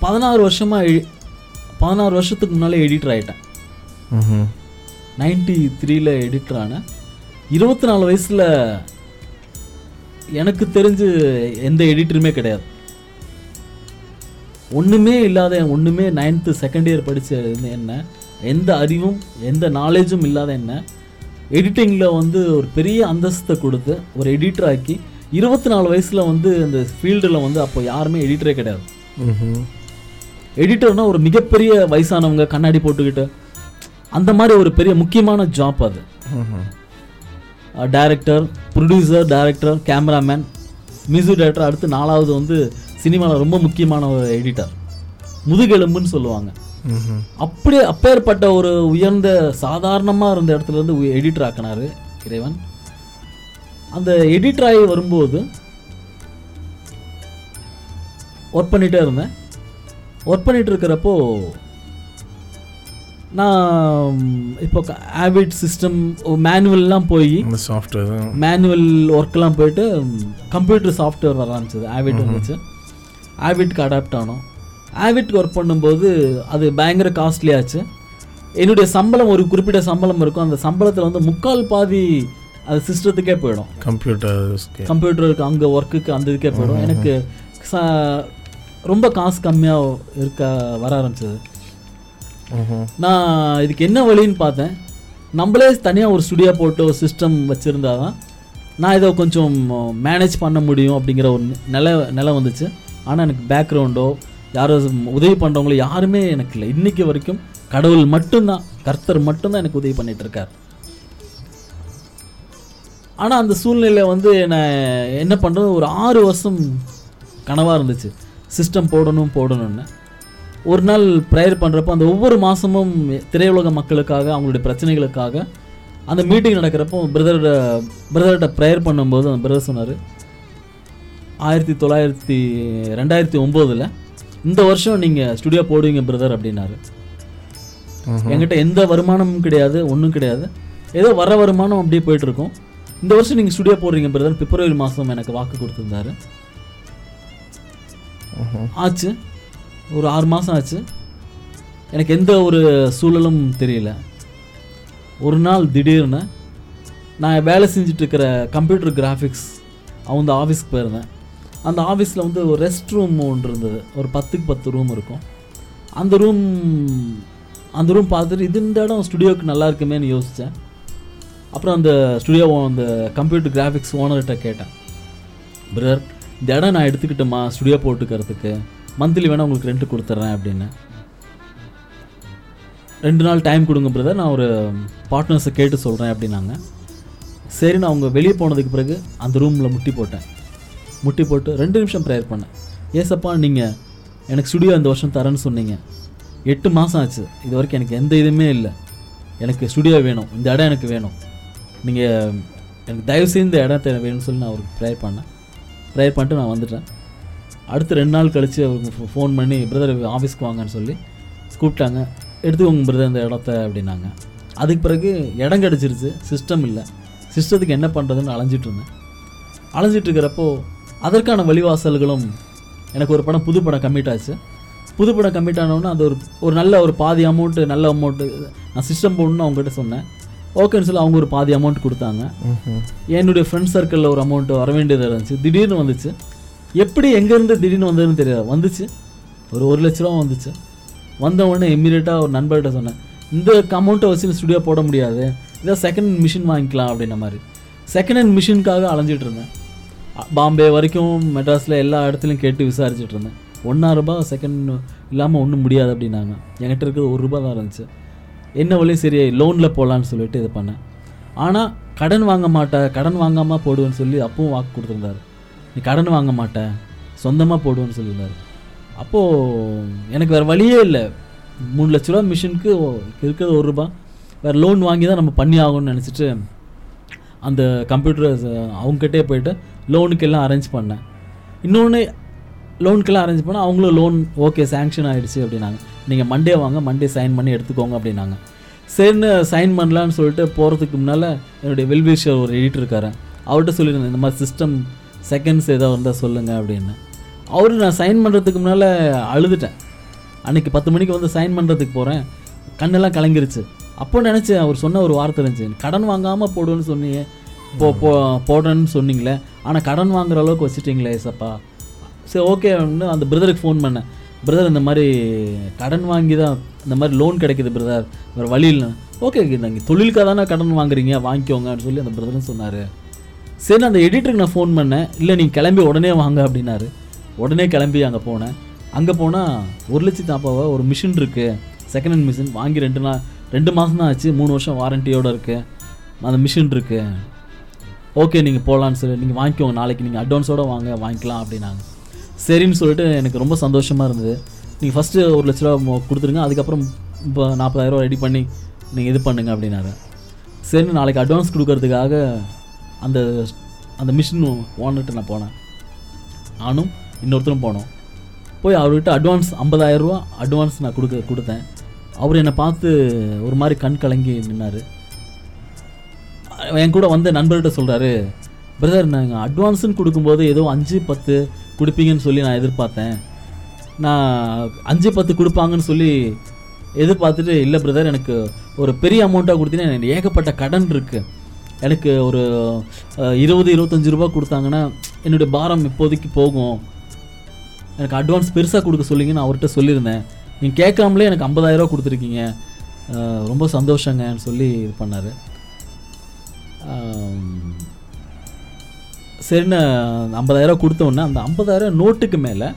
பதினாறு வருஷமா எ- பதினாறு வருஷத்துக்கு முன்னாலே எடிட்டர் ஆயிட்டேன். ம்ஹும். நைன்டி த்ரீல எடிட்டர் ஆனேன் இருபத்தி நாலு வயசுல எனக்கு தெரிஞ்சு எந்த எடிட்டருமே கிடையாது ஒண்ணுமே இல்லாத ஒண்ணுமே நைன்த்து செகண்ட் இயர் படிச்ச என்ன எந்த அறிவும் எந்த நாலேஜும் இல்லாத என்ன எடிட்டிங்கில் வந்து ஒரு பெரிய அந்தஸ்தை கொடுத்து ஒரு எடிட்டர் ஆக்கி இருபத்தி நாலு வயசில் வந்து அந்த ஃபீல்டில் வந்து அப்போ யாருமே எடிட்டரே கிடையாது ம்ஹும். எடிட்டர்னா ஒரு மிகப்பெரிய வயசானவங்க கண்ணாடி போட்டுக்கிட்டு அந்த மாதிரி ஒரு பெரிய முக்கியமான ஜாப் அது. Director producer director cameraman music director அடுத்து நாலாவது வந்து சினிமாவில் ரொம்ப முக்கியமான ஒரு எடிட்டர் முதுகெலும்புன்னு சொல்லுவாங்க. அப்படியே அப்பேற்பட்ட ஒரு உயர்ந்த சாதாரணமாக இருந்த இடத்துல இருந்து எடிட்டர் ஆக்கினாரு இறைவன். அந்த எடிட்டர் ஆகி வரும்போது ஒர்க் பண்ணிகிட்டே இருந்தேன். ஒர்க் பண்ணிட்டு இருக்கிறப்போ நான் இப்போ ஆவிட் சிஸ்டம் மேனுவல்லாம் போய் சாஃப்ட்வேர் மேனுவல் ஒர்க்லாம் போயிட்டு கம்ப்யூட்டர் சாஃப்ட்வேர் வர ஆரம்பிச்சது. ஆவிட் வந்துச்சு. ஆவிட்க்கு அடாப்ட் ஆனோம். ஆவிட்க்கு ஒர்க் பண்ணும்போது அது பயங்கர காஸ்ட்லி ஆச்சு. என்னுடைய சம்பளம் ஒரு குறிப்பிட்ட சம்பளம் இருக்கும். அந்த சம்பளத்தில் வந்து முக்கால் பாதி அது சிஸ்டத்துக்கே போயிடும். கம்ப்யூட்டர் கம்ப்யூட்டருக்கு அங்கே ஒர்க்குக்கு அந்த இதுக்கே போயிடும். எனக்கு ச- ரொம்ப காசு கம்மியாக இருக்க வர ஆரம்பிச்சது. நான் இதுக்கு என்ன வழின்னு பார்த்தேன். நம்மளே தனியாக ஒரு ஸ்டுடியோ போட்டு ஒரு சிஸ்டம் வச்சுருந்தா தான் நான் இதை கொஞ்சம் மேனேஜ் பண்ண முடியும் அப்படிங்கிற ஒரு நிலை நிலை வந்துச்சு. ஆனால் எனக்கு பேக்ரவுண்டோ யாரோ உதவி பண்ணுறவங்களோ யாருமே எனக்கு இல்லை. இன்றைக்கி வரைக்கும் கடவுள் மட்டும்தான் கர்த்தர் மட்டும்தான் எனக்கு உதவி பண்ணிகிட்ருக்கார் ஆனால் அந்த சூழ்நிலை வந்து என்னை என்ன பண்ணுறது ஒரு ஆறு வருஷம் கனவாக இருந்துச்சு. சிஸ்டம் போடணும் போடணும்னு. ஒரு நாள் ப்ரேயர் பண்ணுறப்போ அந்த ஒவ்வொரு மாதமும் திரையுலக மக்களுக்காக அவங்களுடைய பிரச்சனைகளுக்காக அந்த மீட்டிங் நடக்கிறப்போ பிரதரோட பிரதர்கிட்ட ப்ரேயர் பண்ணும்போது அந்த பிரதர் சொன்னார் ஆயிரத்தி தொள்ளாயிரத்தி ரெண்டாயிரத்தி ஒம்போதில் இந்த வருஷம் நீங்கள் ஸ்டுடியோ போடுவீங்க பிரதர் அப்படின்னாரு. என்கிட்ட எந்த வருமானமும் கிடையாது ஒன்றும் கிடையாது. ஏதோ வர வருமானம் அப்படியே போயிட்டு இருக்கும் இந்த வருஷம் நீங்கள் ஸ்டுடியோ போடுறீங்க பிரதர் பிப்ரவரி மாதம் எனக்கு வாக்கு கொடுத்துருந்தாரு. ஆச்சு. ஒரு ஆறு மாதம் ஆச்சு. எனக்கு எந்த ஒரு சூழலும் தெரியல. ஒரு நாள் திடீர்னு நான் வேலை செஞ்சிட்ருக்கிற கம்ப்யூட்டர் கிராஃபிக்ஸ் அவங்க ஆஃபீஸ்க்கு போயிருந்தேன். அந்த ஆஃபீஸில் வந்து ஒரு ரெஸ்ட் ரூம் ஒன்று இருந்தது. ஒரு பத்துக்கு பத்து ரூம் இருக்கும். அந்த ரூம் அந்த ரூம் பார்த்துட்டு இது இந்த இடம் ஸ்டுடியோவுக்கு நல்லா இருக்குமேன்னு யோசித்தேன் அப்புறம் அந்த ஸ்டுடியோ அந்த கம்ப்யூட்டர் கிராஃபிக்ஸ் ஓனர்கிட்ட கேட்டேன். பிரதர் இந்த இடம் நான் எடுத்துக்கிட்டேம்மா ஸ்டுடியோ போட்டுக்கிறதுக்கு. மந்த்லி வேணால் உங்களுக்கு ரெண்ட் கொடுத்துட்றேன் அப்படின்னு. ரெண்டு நாள் டைம் கொடுங்க பிரதர் நான் ஒரு பார்ட்னர்ஸை கேட்டு சொல்கிறேன் அப்படின்னாங்க. சரி நான் அவங்க வெளியே போனதுக்கு பிறகு அந்த ரூமில் முட்டி போட்டேன். முட்டி போட்டு ரெண்டு நிமிஷம் ப்ரேயர் பண்ணேன். ஏசப்பா நீங்கள் எனக்கு ஸ்டுடியோ இந்த வருஷம் தரேன்னு சொன்னீங்க. எட்டு மாதம் ஆச்சு. இது வரைக்கும் எனக்கு எந்த இதுவுமே இல்லை. எனக்கு ஸ்டுடியோ வேணும். இந்த இடம் எனக்கு வேணும். நீங்கள் எனக்கு தயவு செய்து இந்த இடத்த வேணும்னு சொல்லி நான் அவருக்கு ப்ரேயர் பண்ணேன். ப்ரேயர் பண்ணிட்டு நான் வந்துட்டேன். அடுத்து ரெண்டு நாள் கழித்து அவருக்கு ஃபோன் பண்ணி பிரதர் ஆஃபீஸ்க்கு வாங்கன்னு சொல்லி கூப்பிட்டாங்க. எடுத்துக்கோங்க பிரதர் இந்த இடத்த அப்படின்னாங்க. அதுக்கு பிறகு இடம் கிடச்சிருச்சு. சிஸ்டம் இல்லை. சிஸ்டத்துக்கு என்ன பண்ணுறதுன்னு அலைஞ்சிட்டு இருந்தேன். அலைஞ்சிட்டு இருக்கிறப்போ அதற்கான வழிவாசல்களும் எனக்கு ஒரு படம் புது படம் கம்மிட் ஆச்சு. புது படம் கம்மிட் ஆனவுடனே அது ஒரு ஒரு நல்ல ஒரு பாதி அமௌண்ட்டு நல்ல அமௌண்ட்டு நான் சிஸ்டம் போடணும்னு அவங்ககிட்ட சொன்னேன். ஓகேன்னு சொல்லி அவங்க ஒரு பாதி அமௌண்ட் கொடுத்தாங்க. என்னுடைய ஃப்ரெண்ட் சர்க்கிளில் ஒரு அமௌண்ட் வர வேண்டியது இருந்துச்சு. திடீர்னு வந்துச்சு. எப்படி எங்கேருந்து திடீர்னு வந்ததுன்னு தெரியாது. வந்துச்சு. ஒரு ஒரு லட்ச ரூபா வந்துச்சு. வந்த உடனே இம்மீடியட்டாக ஒரு நண்பர்கிட்ட சொன்னேன் இந்த அமௌண்ட்டை வச்சு ஸ்டுடியோ போட முடியாது. இதை செகண்ட் மிஷின் வாங்கிக்கலாம் அப்படின்ன மாதிரி. செகண்ட் ஹேண்ட் மிஷினுக்காக அலைஞ்சிட்டு இருந்தேன். பாம்பே வரைக்கும் மெட்ராஸில் எல்லா இடத்துலையும் கேட்டு விசாரிச்சுட்டு இருந்தேன். ஒன்றா செகண்ட் இல்லாமல் ஒன்றும் முடியாது அப்படின்னாங்க. என்கிட்ட இருக்கிறது ஒரு ரூபா தான் இருந்துச்சு. என்ன வழியும் சரி லோனில் போகலான்னு சொல்லிட்டு இது பண்ணேன். ஆனால் கடன் வாங்க மாட்டேன் கடன் வாங்காமல் போடுவேன்னு சொல்லி அப்பவும் வாக்கு கொடுத்துருந்தாரு. நீ கடன் வாங்க மாட்டேன் சொந்தமாக போடுவேன்னு சொல்லியிருந்தாரு. அப்போது எனக்கு வேறு வழியே இல்லை. மூணு லட்ச ரூபா மிஷினுக்கு இருக்கிறது ஒரு ரூபா. வேறு லோன் வாங்கி தான் நம்ம பண்ணி ஆகணும்னு நினச்சிட்டு அந்த கம்ப்யூட்டர் அவங்ககிட்டே போயிட்டு லோனுக்கு எல்லாம் அரேஞ்ச் பண்ணேன். இன்னொன்று லோனுக்கெல்லாம் அரேஞ்ச் பண்ணால் அவங்களும் லோன் ஓகே சேங்ஷன் ஆகிடுச்சு அப்படின்னாங்க. நீங்கள் மண்டே வாங்க மண்டே சைன் பண்ணி எடுத்துக்கோங்க அப்படின்னாங்க. சரின்னு சைன் பண்ணலான்னு சொல்லிட்டு போகிறதுக்கு முன்னால் என்னுடைய வெல்விஷர் ஒரு எடிட்டர் இருக்காரு. அவர்கிட்ட சொல்லியிருந்தேன் இந்த மாதிரி சிஸ்டம் செகண்ட்ஸ் ஏதோ இருந்தால் சொல்லுங்கள் அப்படின்னு. அவரு நான் சைன் பண்ணுறதுக்கு முன்னால் அழுதுட்டேன். அன்றைக்கி பத்து மணிக்கு வந்து சைன் பண்ணுறதுக்கு போகிறேன் கண்ணெல்லாம் கலங்கிருச்சு. அப்போ நினச்சேன் அவர் சொன்ன ஒரு வார்த்தை இருந்துச்சு. கடன் வாங்காமல் போடுன்னு சொன்னீங்க. போ போ போடுறேன்னு சொன்னீங்களே. ஆனால் கடன் வாங்குற அளவுக்கு வச்சுட்டிங்களே ஏசப்பா சரி ஓகே அந்த பிரதருக்கு ஃபோன் பண்ணேன். பிரதர் இந்த மாதிரி கடன் வாங்கி தான் இந்த மாதிரி லோன் கிடைக்குது பிரதர் வேறு வழி இல்லை. ஓகே நீங்கள் தொழிலுக்காக தானே கடன் வாங்குறீங்க வாங்கிக்கோங்கன்னு சொல்லி அந்த பிரதரும் சொன்னார். சரி அந்த எடிட்டருக்கு நான் ஃபோன் பண்ணேன். இல்லை நீங்கள் கிளம்பி உடனே வாங்க அப்படின்னாரு. உடனே கிளம்பி அங்கே போனேன். அங்கே போனால் ஒரு லட்சத்து நாற்பது ஒரு மிஷின் இருக்குது செகண்ட் ஹேண்ட் மிஷின் வாங்கி ரெண்டு நாள் ரெண்டு மாதம் தான் ஆச்சு. மூணு வருஷம் வாரண்டியோடு இருக்குது அந்த மிஷின் இருக்குது ஓகே நீங்கள் போகலான்னு சொல்லி நீங்கள் வாங்கிக்கோங்க. நாளைக்கு நீங்கள் அட்வான்ஸோடு வாங்க வாங்கிக்கலாம் அப்படின்னாங்க. சரின்னு சொல்லிட்டு எனக்கு ரொம்ப சந்தோஷமாக இருந்தது. நீங்கள் ஃபஸ்ட்டு ஒரு லட்ச ரூபா கொடுத்துருங்க. அதுக்கப்புறம் இப்போ நாற்பதாயிரரூவா ரெடி பண்ணி நீங்கள் இது பண்ணுங்க அப்படின்னாரு. சரி நாளைக்கு அட்வான்ஸ் கொடுக்கறதுக்காக அந்த அந்த மிஷின் ஓனர்கிட்ட நான் போனேன். நானும் இன்னொருத்தரும் போனோம். போய் அவர்கிட்ட அட்வான்ஸ் ஐம்பதாயிரரூவா அட்வான்ஸ் நான் கொடுக்க கொடுத்தேன். அவர் என்னை பார்த்து ஒரு மாதிரி கண் கலங்கி நின்னார். என் கூட வந்த நண்பர்கிட்ட சொல்கிறாரு பிரதர் நாங்கள் அட்வான்ஸுன்னு கொடுக்கும்போது ஏதோ அஞ்சு பத்து கொடுப்பீங்கன்னு சொல்லி நான் எதிர்பார்த்தேன். நான் அஞ்சு பத்து கொடுப்பாங்கன்னு சொல்லி எதிர்பார்த்துட்டு இல்லை பிரதர் எனக்கு ஒரு பெரிய அமௌண்ட்டாக கொடுத்தீங்கன்னா எனக்கு ஏகப்பட்ட கடன் இருக்குது எனக்கு ஒரு இருபது இருபத்தஞ்சு ரூபா கொடுத்தாங்கன்னா என்னுடைய பாரம் இப்போதைக்கு போகும். எனக்கு அட்வான்ஸ் பெருசாக கொடுக்க சொல்லிங்கன்னு அவர்கிட்ட சொல்லியிருந்தேன். நீங்கள் கேட்காமலே எனக்கு 50000 கொடுத்துருக்கீங்க. ரொம்ப சந்தோஷங்கன்னு சொல்லி இது பண்ணார். சரின்னு ஐம்பதாயிரம் கொடுத்தோன்னே அந்த ஐம்பதாயிரம் நோட்டுக்கு மேலே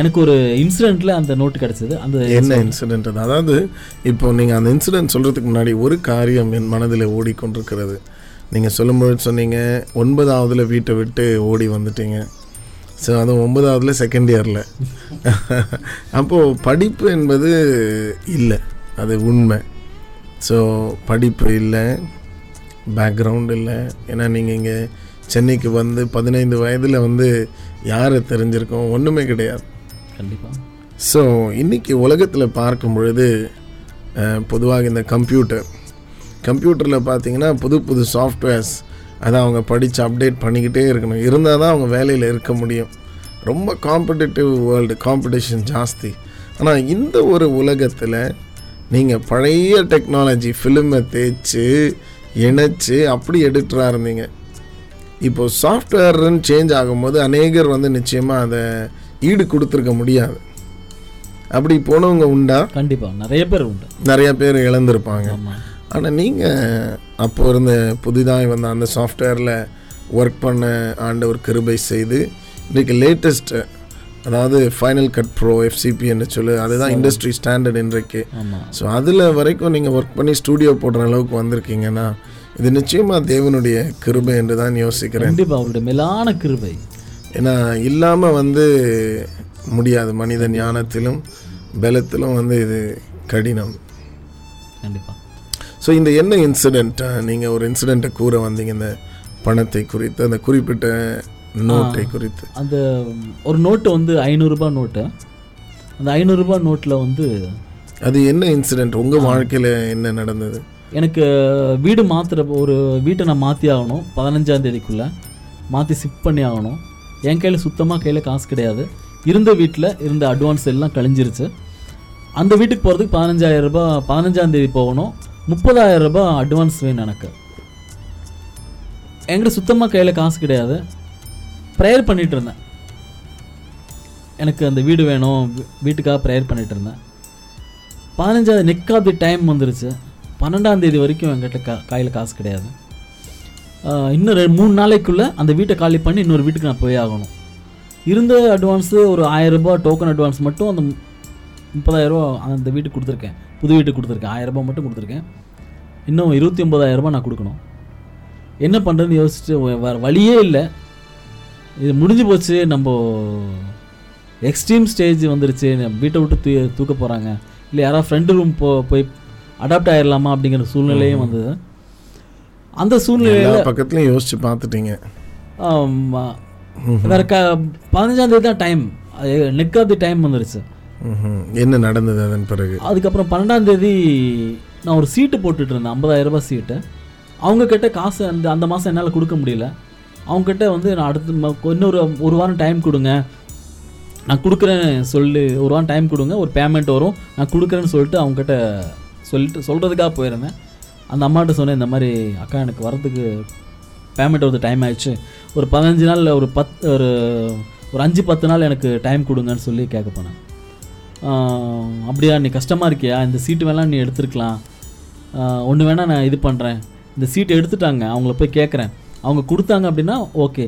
எனக்கு ஒரு இன்சிடெண்ட்டில் அந்த நோட்டு கிடச்சிது. அந்த என்ன இன்சிடென்ட் அது? அதாவது இப்போ நீங்கள் அந்த இன்சிடென்ட் சொல்கிறதுக்கு முன்னாடி ஒரு காரியம் என் மனதில் ஓடிக்கொண்டிருக்கிறது. நீங்கள் சொல்லும்போது சொன்னீங்க ஒன்பதாவதுல வீட்டை விட்டு ஓடி வந்துட்டீங்க. ஸோ அது ஒன்பதாவதுல செகண்ட் இயரில் அப்போது படிப்பு என்பது இல்லை அது உண்மை. ஸோ படிப்பு இல்லை பேக்ரவுண்ட் இல்லை. ஏன்னா நீங்கள் இங்கே சென்னைக்கு வந்து பதினைந்து வயதில் வந்து யாரை தெரிஞ்சிருக்கோம்? ஒன்றுமே கிடையாது. கண்டிப்பாக ஸோ இன்னைக்கு உலகத்தில் பார்க்கும் பொழுது பொதுவாக இந்த கம்ப்யூட்டர் கம்ப்யூட்டரில் பார்த்தீங்கன்னா புது புது சாஃப்ட்வேர்ஸ் அதை அவங்க படித்து அப்டேட் பண்ணிக்கிட்டே இருக்கணும். இருந்தால் தான் அவங்க வேலையில் இருக்க முடியும். ரொம்ப காம்படிட்டிவ் வேர்ல்டு காம்படிஷன் ஜாஸ்தி. ஆனால் இந்த ஒரு உலகத்தில் நீங்கள் பழைய டெக்னாலஜி ஃபிலிமை தேய்ச்சி இணைச்சு அப்படி எடிட்டராக இருந்தீங்க. இப்போ சாஃப்ட்வேர்னு சேஞ்ச் ஆகும்போது அநேகர் வந்து நிச்சயமாக அதை ஈடு கொடுத்துருக்க முடியாது. அப்படி போனவங்க உண்டா? கண்டிப்பாக நிறைய பேர் உண்டு. நிறைய பேர் இழந்திருப்பாங்க. ஆனால் நீங்கள் அப்போ இருந்த புதிதாக வந்த அந்த சாஃப்ட்வேரில் ஒர்க் பண்ண ஆண்டவர் கிருபை செய்து இன்றைக்கு லேட்டஸ்ட்டு அதாவது ஃபைனல் கட் ப்ரோ எஃப்சிபி என்று சொல்லு அதுதான் இண்டஸ்ட்ரி ஸ்டாண்டர்ட் இன்றைக்கு. ஸோ அதில் வரைக்கும் நீங்கள் ஒர்க் பண்ணி ஸ்டூடியோ போடுற அளவுக்கு வந்திருக்கீங்கன்னா இது நிச்சயமாக தேவனுடைய கிருபை என்று தான் யோசிக்கிறேன். கண்டிப்பாக அவருடைய மேலான கிருபை. ஏன்னா இல்லாமல் வந்து முடியாது மனித ஞானத்திலும் பலத்திலும் வந்து இது கடினம். கண்டிப்பாக ஸோ இந்த என்ன இன்சிடெண்ட் நீங்கள் ஒரு இன்சிடெண்ட்டை கூற வந்தீங்க இந்த பணத்தை குறித்து அந்த குறிப்பிட்ட நோட்டை குறித்து. அந்த ஒரு நோட்டு வந்து ஐநூறுரூபா நோட்டு அந்த ஐநூறுரூபா நோட்டில் வந்து அது என்ன இன்சிடெண்ட் உங்கள் வாழ்க்கையில் என்ன நடந்தது? எனக்கு வீடு மாற்றுற ஒரு வீட்டை நான் மாற்றி ஆகணும் பதினஞ்சாம் தேதிக்குள்ளே. மாற்றி ஷிஃப்ட் பண்ணி ஆகணும். என் கையில் சுத்தமாக கையில் காசு கிடையாது. இருந்த வீட்டில் இருந்த அட்வான்ஸ் எல்லாம் கழிஞ்சிருச்சு. அந்த வீட்டுக்கு போகிறதுக்கு பதினஞ்சாயிரம் ரூபாய் பதினஞ்சாம் தேதி போகணும். முப்பதாயிரம் ரூபாய் அட்வான்ஸ் வேணும் எனக்கு. என்கிட்ட சுத்தமாக கையில் காசு கிடையாது. ப்ரேயர் பண்ணிகிட்டு இருந்தேன். எனக்கு அந்த வீடு வேணும். வீட்டுக்காக ப்ரேயர் பண்ணிகிட்டு இருந்தேன். பதினஞ்சாவது நெக் ஆஃப் தி டைம் வந்துருச்சு. பன்னெண்டாம் தேதி வரைக்கும் என்கிட்ட கா கையில் காசு கிடையாது. இன்னும் ரெண்டு மூணு நாளைக்குள்ளே அந்த வீட்டை காலி பண்ணி இன்னொரு வீட்டுக்கு நான் போய் ஆகணும். இருந்த அட்வான்ஸு ஒரு ஆயிரம் டோக்கன் அட்வான்ஸ் மட்டும் அந்த முப்பதாயிரரூபா அந்த வீட்டுக்கு கொடுத்துருக்கேன். புது வீட்டுக்கு கொடுத்துருக்கேன். ஆயிரம் மட்டும் கொடுத்துருக்கேன். இன்னும் இருபத்தி ஒம்பதாயிரம் ரூபாய் நான் கொடுக்கணும். என்ன பண்ணுறதுன்னு யோசிச்சுட்டு வேறு வழியே இல்லை. இது முடிஞ்சு போச்சு. நம்ம எக்ஸ்ட்ரீம் ஸ்டேஜ் வந்துருச்சு. வீட்டை விட்டு தூ தூக்க போகிறாங்க இல்லை யாராவது ஃப்ரெண்டு ரூம் போ போய் அடாப்ட் ஆயிடலாமா அப்படிங்கிற சூழ்நிலையும் வந்தது. அந்த சூழ்நிலையில் பக்கத்துலயும் யோசிச்சு பார்த்துட்டீங்க. வேற க பதினஞ்சாம் தேதி தான் time neck of the time வந்துருச்சு. என்ன நடந்தது அதன் பிறகு? அதுக்கப்புறம் பன்னெண்டாம் தேதி நான் ஒரு சீட்டு போட்டுட்டு இருந்தேன் ஐம்பதாயிரம் ரூபாய் சீட்டு அவங்க கிட்ட காசு அந்த அந்த மாதம் என்னால் கொடுக்க முடியல. அவங்க கிட்ட வந்து நான் அடுத்த இன்னொரு ஒரு வாரம் டைம் கொடுங்க. நான் கொடுக்குறேன்னு சொல்லி ஒரு வாரம் டைம் கொடுங்க ஒரு பேமெண்ட் வரும். நான் கொடுக்குறேன்னு சொல்லிட்டு அவங்க கிட்ட சொல்லிட்டு சொல்கிறதுக்காக போயிருந்தேன். அந்த அம்மாட்ட சொன்னேன் இந்த மாதிரி அக்கா எனக்கு வரதுக்கு பேமெண்ட் வந்து டைம் ஆயிடுச்சு. ஒரு பதினஞ்சு நாள் ஒரு பத் ஒரு ஒரு அஞ்சு பத்து நாள் எனக்கு டைம் கொடுங்கன்னு சொல்லி கேட்க போனேன். அப்படியா நீ கஷ்டமாக இருக்கியா? இந்த சீட்டு வேணால் நீ எடுத்துருக்கலாம். ஒன்று வேணால் நான் இது பண்ணுறேன் இந்த சீட்டு எடுத்துட்டாங்க. அவங்கள போய் கேட்குறேன். அவங்க கொடுத்தாங்க அப்படின்னா ஓகே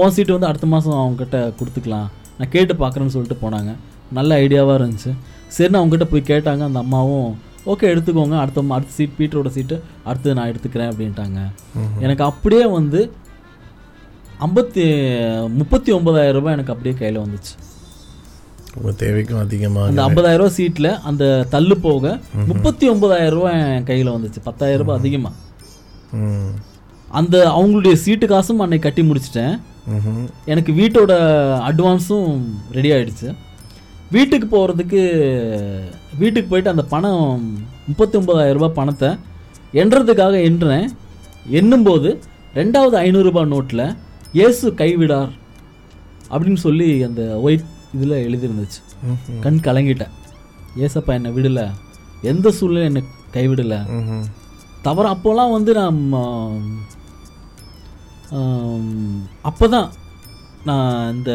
உன் சீட்டு வந்து அடுத்த மாதம் அவங்ககிட்ட கொடுத்துக்கலாம். நான் கேட்டு பார்க்குறேன்னு சொல்லிட்டு போனாங்க. நல்ல ஐடியாவாக இருந்துச்சு. சரின்னு அவங்ககிட்ட போய் கேட்டாங்க. அந்த அம்மாவும் ஓகே எடுத்துக்கோங்க. அடுத்த அடுத்த சீட் பீட்டரோட சீட்டு அடுத்து நான் எடுத்துக்கிறேன் அப்படின்ட்டாங்க. எனக்கு அப்படியே வந்து ஐம்பத்தி முப்பத்தி ஒன்பதாயிரம் ரூபாய் எனக்கு அப்படியே கையில் வந்துச்சு. தேவைக்கும் அதிகமாக. அந்த ஐம்பதாயிரம் ரூபாய் சீட்டில் அந்த தள்ளு போக முப்பத்தி ஒன்பதாயிரம் ரூபாய் என் கையில் வந்துச்சு. பத்தாயிரம் ரூபாய் அதிகமாக அந்த அவங்களுடைய சீட்டு காசும் அன்னைக்கு கட்டி முடிச்சிட்டேன். எனக்கு வீட்டோட அட்வான்ஸும் ரெடி ஆயிடுச்சு. வீட்டுக்கு போகிறதுக்கு வீட்டுக்கு போயிட்டு அந்த பணம் முப்பத்தி ஒன்பதாயிரம் ரூபாய் பணத்தை எண்ணுறதுக்காக எண்ணுறேன் எண்ணும்போது ரெண்டாவது ஐநூறுரூபா நோட்டில் இயேசு கைவிடார் அப்படின்னு சொல்லி அந்த ஒயிட் இதில் எழுதியிருந்துச்சு. கண் கலங்கிட்டேன். ஏசப்பா என்னை விடலை. எந்த சூழ்நிலை என்னை கைவிடலை. தவறு அப்போல்லாம் வந்து நான் அப்போ தான் நான் இந்த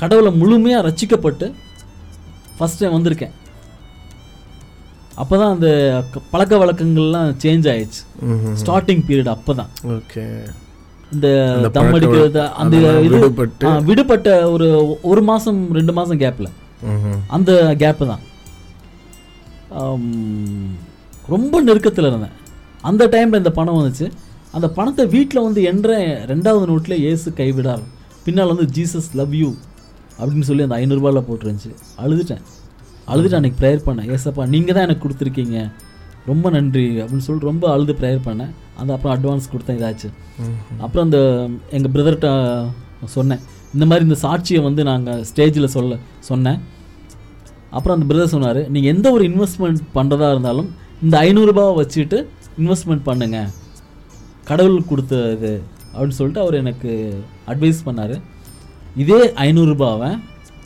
கடவுளை முழுமையாக ரட்சிக்கப்பட்டு ஃபஸ்ட் டைம் வந்திருக்கேன். அப்போ தான் அந்த பழக்க வழக்கங்கள்லாம் சேஞ்ச் ஆயிடுச்சு. ஸ்டார்டிங் பீரியட் அப்போ தான் ஓகே. இந்த தம் அடிக்கிறது அந்த இது விடுபட்டு. ஒரு ஒரு மாதம் ரெண்டு மாதம் கேப்பில். அந்த கேப்பு தான். ரொம்ப நெருக்கத்தில் இருந்தேன். அந்த டைமில் இந்த பணம் வந்துச்சு. அந்த பணத்தை வீட்டில் வந்து என்ற ரெண்டாவது நோட்டில் இயேசு கைவிடார். பின்னால் வந்து ஜீசஸ் லவ் யூ அப்படின்னு சொல்லி அந்த ஐநூறுரூபாவில் போட்டுருந்துச்சு. அழுதுட்டேன். அழுதுட்டு அன்றைக்கி ப்ரேயர் பண்ணேன். ஏசப்பா நீங்கள் தான் எனக்கு கொடுத்துருக்கீங்க. ரொம்ப நன்றி அப்படின்னு சொல்லிட்டு ரொம்ப அழுது ப்ரேயர் பண்ணேன். அந்த அப்புறம் அட்வான்ஸ் கொடுத்தேன் இதாச்சு. அப்புறம் அந்த எங்கள் பிரதர்கிட்ட சொன்னேன். இந்த மாதிரி இந்த சாட்சியை வந்து நாங்கள் ஸ்டேஜில் சொல்ல சொன்னேன். அப்புறம் அந்த பிரதர் சொன்னார் நீங்கள் எந்த ஒரு இன்வெஸ்ட்மெண்ட் பண்ணுறதா இருந்தாலும் இந்த ஐநூறுரூபாவை வச்சுட்டு இன்வெஸ்ட்மெண்ட் பண்ணுங்க. கடவுள் கொடுத்த இது அப்படின்னு சொல்லிட்டு அவர் எனக்கு அட்வைஸ் பண்ணார். இதே ஐநூறுரூபாவை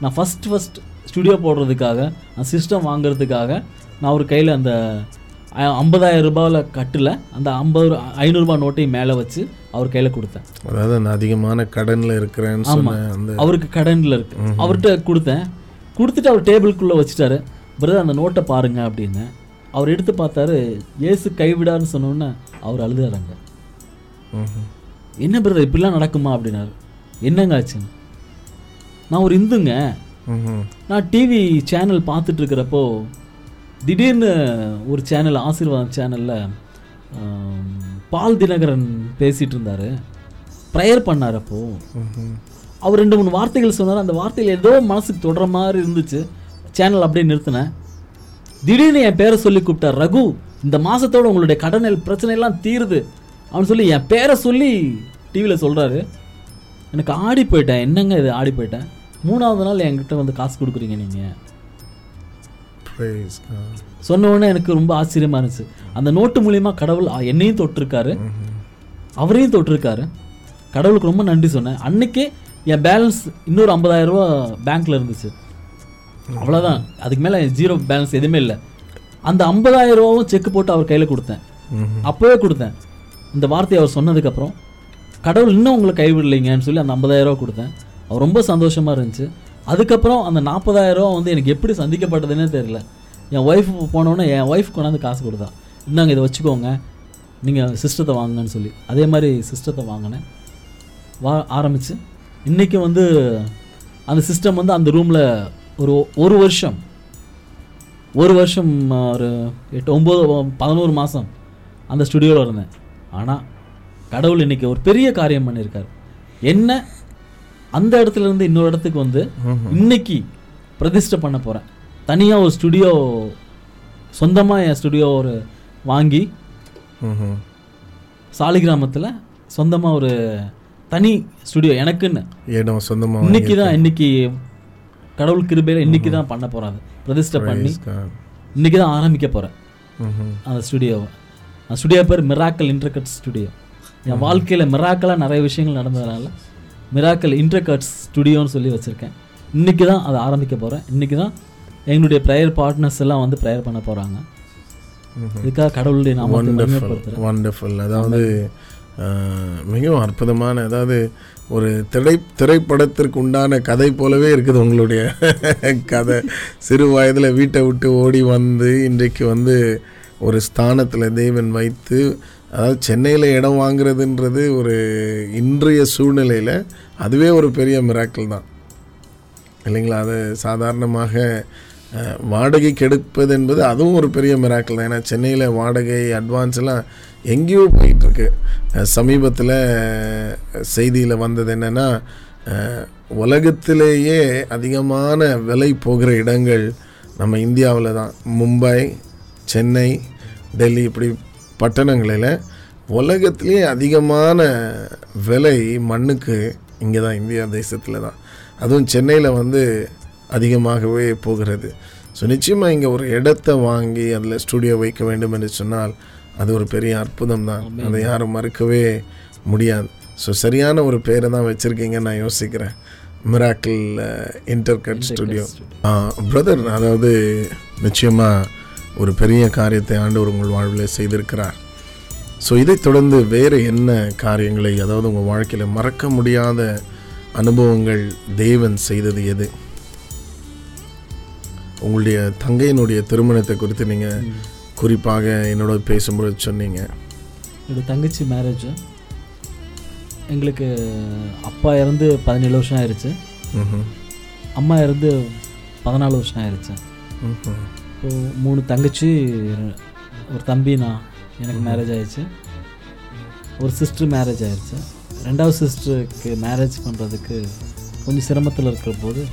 நான் ஃபஸ்ட் ஃபஸ்ட் ஸ்டுடியோ போடுறதுக்காக நான் சிஸ்டம் வாங்குறதுக்காக நான் ஒரு கையில் அந்த ஐம்பதாயிரம் ரூபாவில் கட்டில் அந்த ஐம்பது ஐநூறுரூபா நோட்டையும் மேலே வச்சு அவர் கையில் கொடுத்தேன். அதாவது அந்த அதிகமான கடன்ல இருக்கிறேன்னு ஆமா. சொன்ன அந்த அவருக்கு கடனில் இருக்கு. அவர்கிட்ட கொடுத்தேன். கொடுத்துட்டு அவர் டேபிளுக்குள்ளே வச்சுட்டாரு. பிரதர் அந்த நோட்டை பாருங்க அப்படின்னு. அவர் எடுத்து பார்த்தாரு. இயேசு கைவிடான்னு சொன்னோன்னே அவர் அழுதாருங்க. ம்ஹும். என்ன பிரதர் இப்படிலாம் நடக்குமா? அப்படின்னாரு. என்னங்க ஆச்சுன்னு? நான் ஒரு இந்துங்க. நான் டிவி சேனல் பார்த்துட்டு இருக்கிறப்போ திடீர்னு ஒரு சேனல் ஆசீர்வாதம் சேனலில் பால் தினகரன் பேசிகிட்டு இருந்தார் ப்ரேயர் பண்ணார் அப்போ. அவர் ரெண்டு மூணு வார்த்தைகள் சொன்னார். அந்த வார்த்தைகள் ஏதோ மனசுக்கு தொடர மாதிரி இருந்துச்சு. சேனல் அப்படியே நிறுத்தினேன். திடீர்னு என் பேரை சொல்லி கூப்பிட்டார் ரகு இந்த மாசத்தோட உங்களுடைய கடன் எல்- பிரச்சனை எல்லாம் தீருது அவன் சொல்லி என் பேரை சொல்லி டிவியில் சொல்கிறாரு எனக்கு ஆடி போயிட்டேன். என்னங்க இது ஆடி போயிட்டேன்? மூணாவது நாள் என்கிட்ட வந்து காசு கொடுக்குறீங்க நீங்கள். சொன்ன உடனே எனக்கு ரொம்ப ஆச்சரியமா இருந்துச்சு. அந்த நோட்டு மூலியமா கடவுள் என்னையும் தொட்டிருக்காரு. அவரையும் தொட்டிருக்காரு. கடவுளுக்கு ரொம்ப நன்றி சொன்னேன். அன்னைக்கே என் பேலன்ஸ் இன்னொரு 50000 ரூபா பேங்க்ல இருந்துச்சு. அவ்வளோதான் அதுக்கு மேலே ஜீரோ பேலன்ஸ் எதுவுமே இல்லை. அந்த 50000 ரூபாவும் செக் போட்டு அவர் கையில் கொடுத்தேன். ம்ஹும். அப்போவே கொடுத்தேன். இந்த வார்த்தையை அவர் சொன்னதுக்கப்புறம் கடவுள் இன்னும் உங்களை கைவிடலைங்கன்னு சொல்லி அந்த 50000 ரூபா கொடுத்தேன். ரொம்ப சந்தோஷமாக இருந்துச்சு. அதுக்கப்புறம் அந்த 40000 ரூபா வந்து எனக்கு எப்படி சந்திக்கப்பட்டதுன்னே தெரியல. என் ஒய்ஃப் போனோன்னே என் ஒய்ஃப் கொண்டாந்து காசு கொடுத்தா. இந்தாங்க இதை வச்சுக்கோங்க. நீங்கள் சிஸ்டத்தை வாங்கன்னு சொல்லி. அதே மாதிரி சிஸ்டத்தை வாங்கினேன். வா ஆரம்பித்து இன்றைக்கி வந்து அந்த சிஸ்டம் வந்து அந்த ரூமில் ஒரு ஒரு வருஷம். ஒரு வருஷம் ஒரு எட்டு ஒம்பது பதினோரு மாதம் அந்த ஸ்டுடியோவில் இருந்தேன். ஆனால் கடவுள் இன்றைக்கி ஒரு பெரிய காரியம் பண்ணியிருக்கார் என்ன அந்த இடத்துல இருந்து இன்னொரு இடத்துக்கு வந்து இன்னைக்கு பிரதிஷ்டை பண்ண போகிறேன் தனியாக ஒரு ஸ்டுடியோ சொந்தமாக என் ஸ்டுடியோ ஒரு வாங்கி. சாலிகிராமத்தில் சொந்தமாக ஒரு தனி ஸ்டுடியோ எனக்குன்னு இடம் சொந்தமாக இன்னைக்கு தான் இன்னைக்கு கடவுள் கிருபையில் இன்னைக்கு தான் பண்ண போகிறாது பிரதிஷ்டை பண்ணி இன்னைக்கு தான் ஆரம்பிக்க போகிறேன் அந்த ஸ்டுடியோவை அந்த ஸ்டுடியோ பேர் மிராக்கல் இன்டர்கட் ஸ்டுடியோ என் வாழ்க்கையில் மிராக்கலாக நிறைய விஷயங்கள் நடந்ததுனால மிராக்கல் இன்டர்கட் ஸ்டுடியோன்னு சொல்லி வச்சுருக்கேன். இன்றைக்கி தான் அதை ஆரம்பிக்க போகிறேன் இன்றைக்கி தான் எங்களுடைய ப்ரேயர் பார்ட்னர்ஸ் எல்லாம் வந்து ப்ரேயர் பண்ண போகிறாங்க இதுக்காக கடவுளுடைய மகிமைப்படுத்துகிறேன் வண்டர்ஃபுல் அதாவது மிகவும் அற்புதமான அதாவது ஒரு திரை திரைப்படத்திற்கு உண்டான கதை போலவே இருக்குது உங்களுடைய கதை. சிறு வயதில் வீட்டை விட்டு ஓடி வந்து இன்றைக்கு வந்து ஒரு ஸ்தானத்தில் தேவன் வைத்து அதாவது சென்னையில் இடம் வாங்குறதுன்றது ஒரு இன்றைய சூழ்நிலையில் அதுவே ஒரு பெரிய மிராக்கள் தான். இல்லைங்களா? அது சாதாரணமாக வாடகைக்கு எடுப்பது என்பது அதுவும் ஒரு பெரிய மிராக்கள் தான். ஏன்னா சென்னையில் வாடகை அட்வான்ஸ் எல்லாம் எங்கேயோ போயிட்டுருக்கு. சமீபத்தில் செய்தியில் வந்தது என்னென்னா உலகத்திலேயே அதிகமான விலை போகிற இடங்கள் நம்ம இந்தியாவில் தான். மும்பை சென்னை டெல்லி இப்படி பட்டணங்களில் உலகத்திலேயே அதிகமான விலை மண்ணுக்கு இங்கே தான் இந்தியா தேசத்தில் தான் அதுவும் சென்னையில் வந்து அதிகமாகவே போகிறது. ஸோ நிச்சயமாக இங்கே ஒரு இடத்த வாங்கி அதில் ஸ்டுடியோ வைக்க வேண்டும் என்று சொன்னால் அது ஒரு பெரிய அற்புதம் தான் அதை யாரும் மறுக்கவே முடியாது. ஸோ சரியான ஒரு பேரை தான் வச்சுருக்கீங்கன்னு நான் யோசிக்கிறேன். மிராக்கிள் இன்டர்கட் ஸ்டுடியோ பிரதர் அதாவது நிச்சயமாக ஒரு பெரிய காரியத்தை ஆண்டவர் உங்கள் வாழ்வில் செய்திருக்கிறார். ஸோ இதைத் தொடர்ந்து வேறு என்ன காரியங்களை அதாவது உங்கள் வாழ்க்கையில் மறக்க முடியாத அனுபவங்கள் தேவன் செய்தது எது? உங்களுடைய தங்கையினுடைய திருமணத்தை குறித்து நீங்கள் குறிப்பாக என்னோட பேசும்பொழுது சொன்னீங்க. என்னோட தங்கச்சி மேரேஜ் எங்களுக்கு அப்பா இறந்து பதினேழு வருஷம் ஆயிடுச்சு. அம்மா இறந்து பதினாலு வருஷம் ஆயிடுச்சு மூணு தங்கச்சி ஒரு தம்பி நான் எனக்கு மேரேஜ் ஆயிடுச்சு. ஒரு சிஸ்டர் மேரேஜ் ஆயிடுச்சு. ரெண்டாவது சிஸ்டருக்கு மேரேஜ் பண்ணுறதுக்கு கொஞ்சம் சிரமத்தில் இருக்கிற போது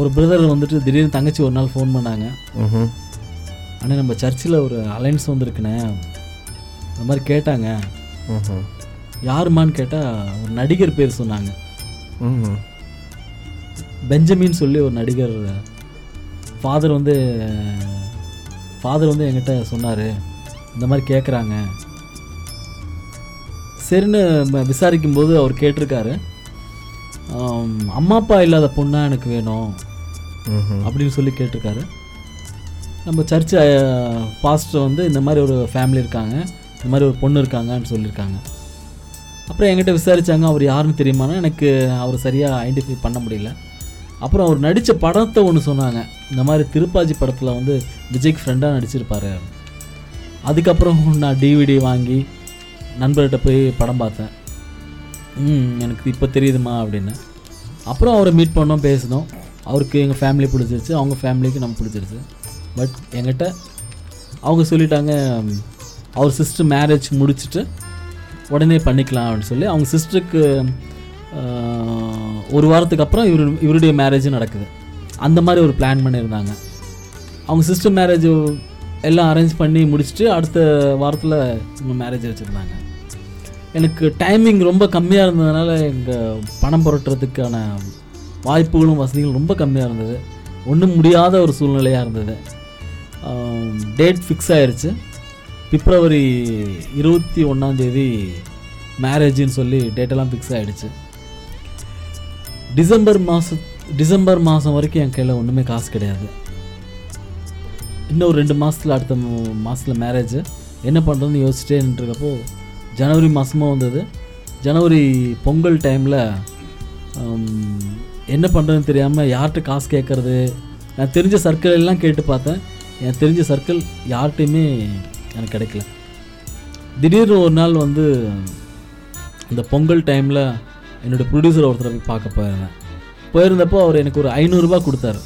ஒரு பிரதர் வந்துட்டு திடீர்னு தங்கச்சி ஒரு நாள் ஃபோன் பண்ணாங்க. அண்ணே நம்ம சர்ச்சில் ஒரு அலைன்ஸ் வந்திருக்குண்ணே. இந்த மாதிரி கேட்டாங்க. யாருமான்னு கேட்டால் ஒரு நடிகர் பேர் சொன்னாங்க. பெஞ்சமின் சொல்லி ஒரு நடிகர் ஃபாதர் வந்து ஃபாதர் வந்து என்கிட்ட சொன்னார். இந்த மாதிரி கேட்குறாங்க சரின்னு விசாரிக்கும்போது அவர் கேட்டிருக்காரு. அம்மா அப்பா இல்லாத பொண்ணா எனக்கு வேணும். அப்படின்னு சொல்லி கேட்டிருக்காரு. நம்ம சர்ச் பாஸ்டர் வந்து இந்த மாதிரி ஒரு ஃபேமிலி இருக்காங்க. இந்த மாதிரி ஒரு பொண்ணு இருக்காங்கன்னு சொல்லியிருக்காங்க. அப்புறம் என்கிட்ட விசாரித்தாங்க அவர் யாருன்னு தெரியுமானா எனக்கு அவர் சரியாக ஐடென்டிஃபை பண்ண முடியல. அப்புறம் அவர் நடித்த படத்தை ஒன்று சொன்னாங்க. இந்த மாதிரி திருப்பாச்சி படத்தில் வந்து விஜய்க்கு ஃப்ரெண்டாக நடிச்சிருப்பார். அதுக்கப்புறம் நான் டிவிடி வாங்கி நண்பர்கிட்ட போய் படம் பார்த்தேன். ம் எனக்கு இப்போ தெரியுதுமா அப்படின்னு. அப்புறம் அவரை மீட் பண்ணோம் பேசினோம். அவருக்கு எங்கள் ஃபேமிலி பிடிச்சிருச்சு. அவங்க ஃபேமிலிக்கு நம்ம பிடிச்சிருச்சு. பட் என்கிட்ட அவங்க சொல்லிட்டாங்க அவர் சிஸ்டர் மேரேஜ் முடிச்சுட்டு உடனே பண்ணிக்கலாம் அப்படின்னு சொல்லி அவங்க சிஸ்டருக்கு ஒரு வாரத்துக்கு அப்புறம் இவரு இவருடைய மேரேஜ் நடக்குது. அந்த மாதிரி ஒரு பிளான் பண்ணியிருந்தாங்க. அவங்க சிஸ்டர் மேரேஜ் எல்லாம் அரேஞ்ச் பண்ணி முடிச்சுட்டு அடுத்த வாரத்தில் இவங்க மேரேஜ் வச்சுருந்தாங்க. எனக்கு டைமிங் ரொம்ப கம்மியாக இருந்ததுனால எங்கள் பணம் புரட்டுறதுக்கான வாய்ப்புகளும் வசதிகளும் ரொம்ப கம்மியாக இருந்தது. ஒன்றும் முடியாத ஒரு சூழ்நிலையாக இருந்தது. டேட் ஃபிக்ஸ் ஆயிடுச்சு பிப்ரவரி இருபத்தி ஒன்றாந்தேதி மேரேஜின்னு சொல்லி டேட்டெல்லாம் ஃபிக்ஸ் ஆகிடுச்சு டிசம்பர் மாதம் டிசம்பர் மாதம் வரைக்கும் என் கையில் ஒன்றுமே காசு கிடையாது. இன்னும் ரெண்டு மாதத்தில் அடுத்த மாதத்தில் மேரேஜ் என்ன பண்ணுறதுன்னு யோசிச்சிட்டே நின்றுருக்கப்போ ஜனவரி மாதமும் வந்தது. ஜனவரி பொங்கல் டைமில் என்ன பண்ணுறதுன்னு தெரியாமல் யார்கிட்ட காசு கேட்குறது? நான் தெரிஞ்ச சர்க்கிள் எல்லாம் கேட்டு பார்த்தேன். எனக்கு தெரிஞ்ச சர்க்கிள் யார்கிட்டையுமே எனக்கு கிடைக்கல. திடீர்னு ஒரு நாள் வந்து இந்த பொங்கல் டைமில் என்னோடய ப்ரொடியூசர் ஒருத்தரை போய் பார்க்க போயிருந்தேன். போயிருந்தப்போ அவர் எனக்கு ஒரு ஐநூறுரூபா கொடுத்தாரு.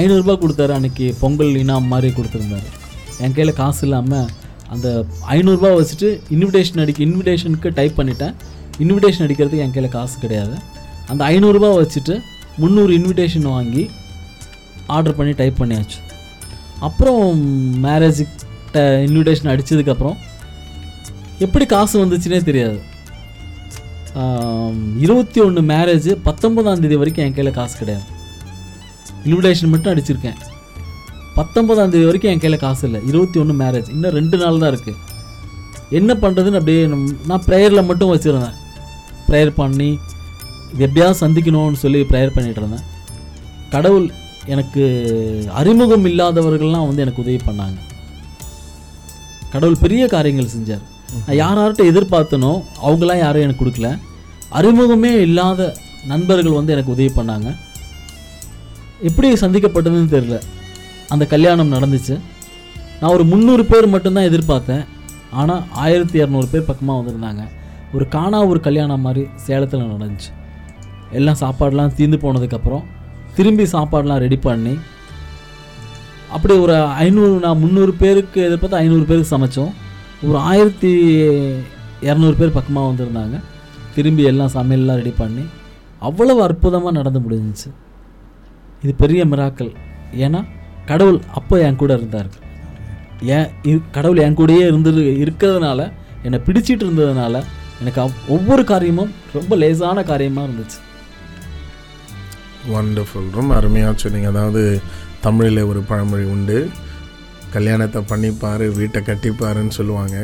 ஐநூறுரூபா கொடுத்தாரு அன்றைக்கி பொங்கல் இனாம் மாதிரி கொடுத்துருந்தாரு. என் கையில் காசு இல்லாமல் அந்த ஐநூறுரூபா வச்சுட்டு இன்விடேஷன் அடிக்க இன்விடேஷனுக்கு டைப் பண்ணிட்டேன். இன்விடேஷன் அடிக்கிறதுக்கு என் கையில் காசு கிடையாது. அந்த ஐநூறுரூபா வச்சுட்டு முந்நூறு இன்விடேஷன் வாங்கி ஆர்டர் பண்ணி டைப் பண்ணியாச்சு. அப்புறம் மேரேஜுக்கு இன்விடேஷன் அடித்ததுக்கப்புறம் எப்படி காசு வந்துச்சுனே தெரியாது. இருபத்தி ஒன்று மேரேஜ் பத்தொன்பதாம் தேதி வரைக்கும் என் கையில் காசு கிடையாது. இன்விடேஷன் மட்டும் அடிச்சிருக்கேன். பத்தொன்பதாம் தேதி வரைக்கும் என் கையில் காசு இல்லை. இருபத்தி ஒன்று மேரேஜ் இன்னும் ரெண்டு நாள் தான் இருக்குது என்ன பண்ணுறதுன்னு அப்படியே நான் ப்ரேயரில் மட்டும் வச்சுருந்தேன். ப்ரேயர் பண்ணி இது எப்படியாவது சந்திக்கணும்னு சொல்லி ப்ரேயர் பண்ணிகிட்டு இருந்தேன். கடவுள் எனக்கு அறிமுகம் இல்லாதவர்கள்லாம் வந்து எனக்கு உதவி பண்ணாங்க. கடவுள் பெரிய காரியங்கள் செஞ்சார். நான் யார் யார்கிட்ட எதிர்பார்த்தனோ அவங்களாம் யாரும் எனக்கு கொடுக்கல. அறிமுகமே இல்லாத நண்பர்கள் வந்து எனக்கு உதவி பண்ணாங்க. எப்படி சந்திக்கப்பட்டதுன்னு தெரியல. அந்த கல்யாணம் நடந்துச்சு. நான் ஒரு முந்நூறு பேர் மட்டும்தான் எதிர்பார்த்தேன். ஆனால் ஆயிரத்தி இரநூறு பேர் பக்கமாக வந்திருந்தாங்க. ஒரு காணா ஒரு கல்யாணம் மாதிரி சேலத்தில் நடந்துச்சு. எல்லாம் சாப்பாடெலாம் தீர்ந்து போனதுக்கப்புறம் திரும்பி சாப்பாடெலாம் ரெடி பண்ணி அப்படி ஒரு ஐநூறு நான் முந்நூறு பேருக்கு எதிர்பார்த்து ஐநூறு பேருக்கு சமைச்சோம். ஒரு ஆயிரத்தி இரநூறு பேர் பக்கமாக வந்திருந்தாங்க. திரும்பி எல்லாம் சமையல்லாம் ரெடி பண்ணி அவ்வளவு அற்புதமாக நடந்து முடிஞ்சிச்சு. இது பெரிய மிராக்கள் ஏன்னா கடவுள் அப்போ என் கூட இருந்தார். ஏன் கடவுள் என் கூடயே இருந்து இருக்கிறதுனால என்னை பிடிச்சிட்டு இருந்ததுனால எனக்கு ஒவ்வொரு காரியமும் ரொம்ப லேசான காரியமாக இருந்துச்சு. வண்டர்ஃபுல் ரொம்ப அருமையாக சொன்னீங்க. அதாவது தமிழில் ஒரு பழமொழி உண்டு. கல்யாணத்தை பண்ணிப்பார் வீட்டை கட்டிப்பாருன்னு சொல்லுவாங்க.